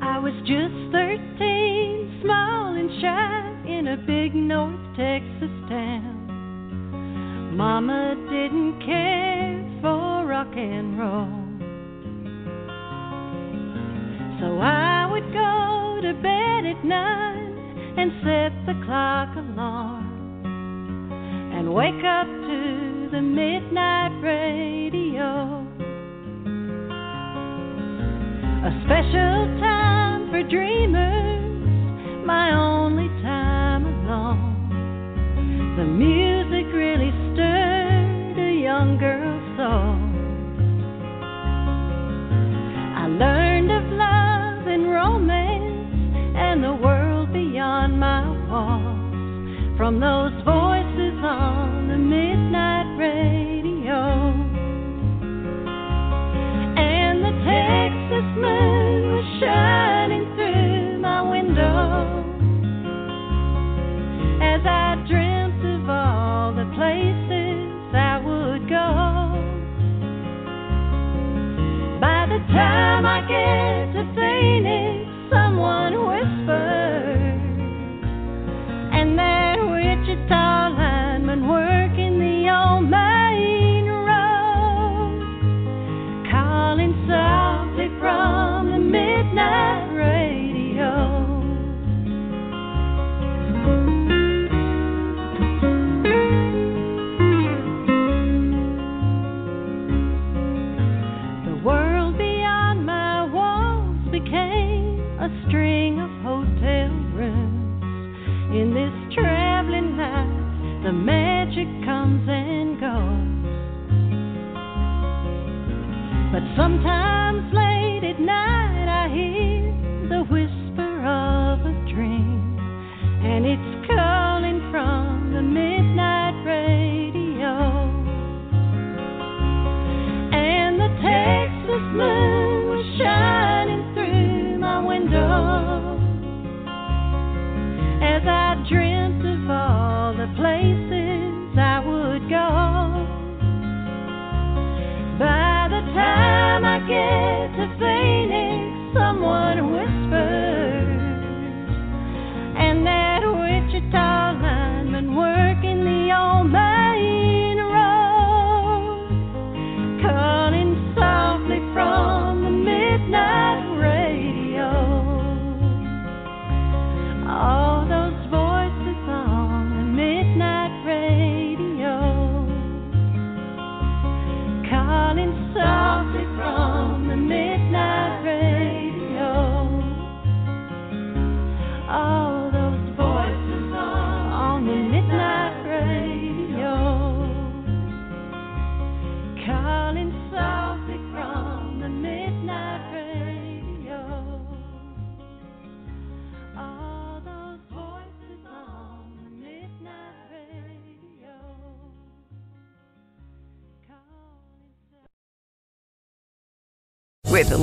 I was just 13, small and shy in a big North Texas town. Mama didn't care for rock and roll. So I would go to bed at night and set the clock alarm and wake up to the midnight radio. A special time for dreamers,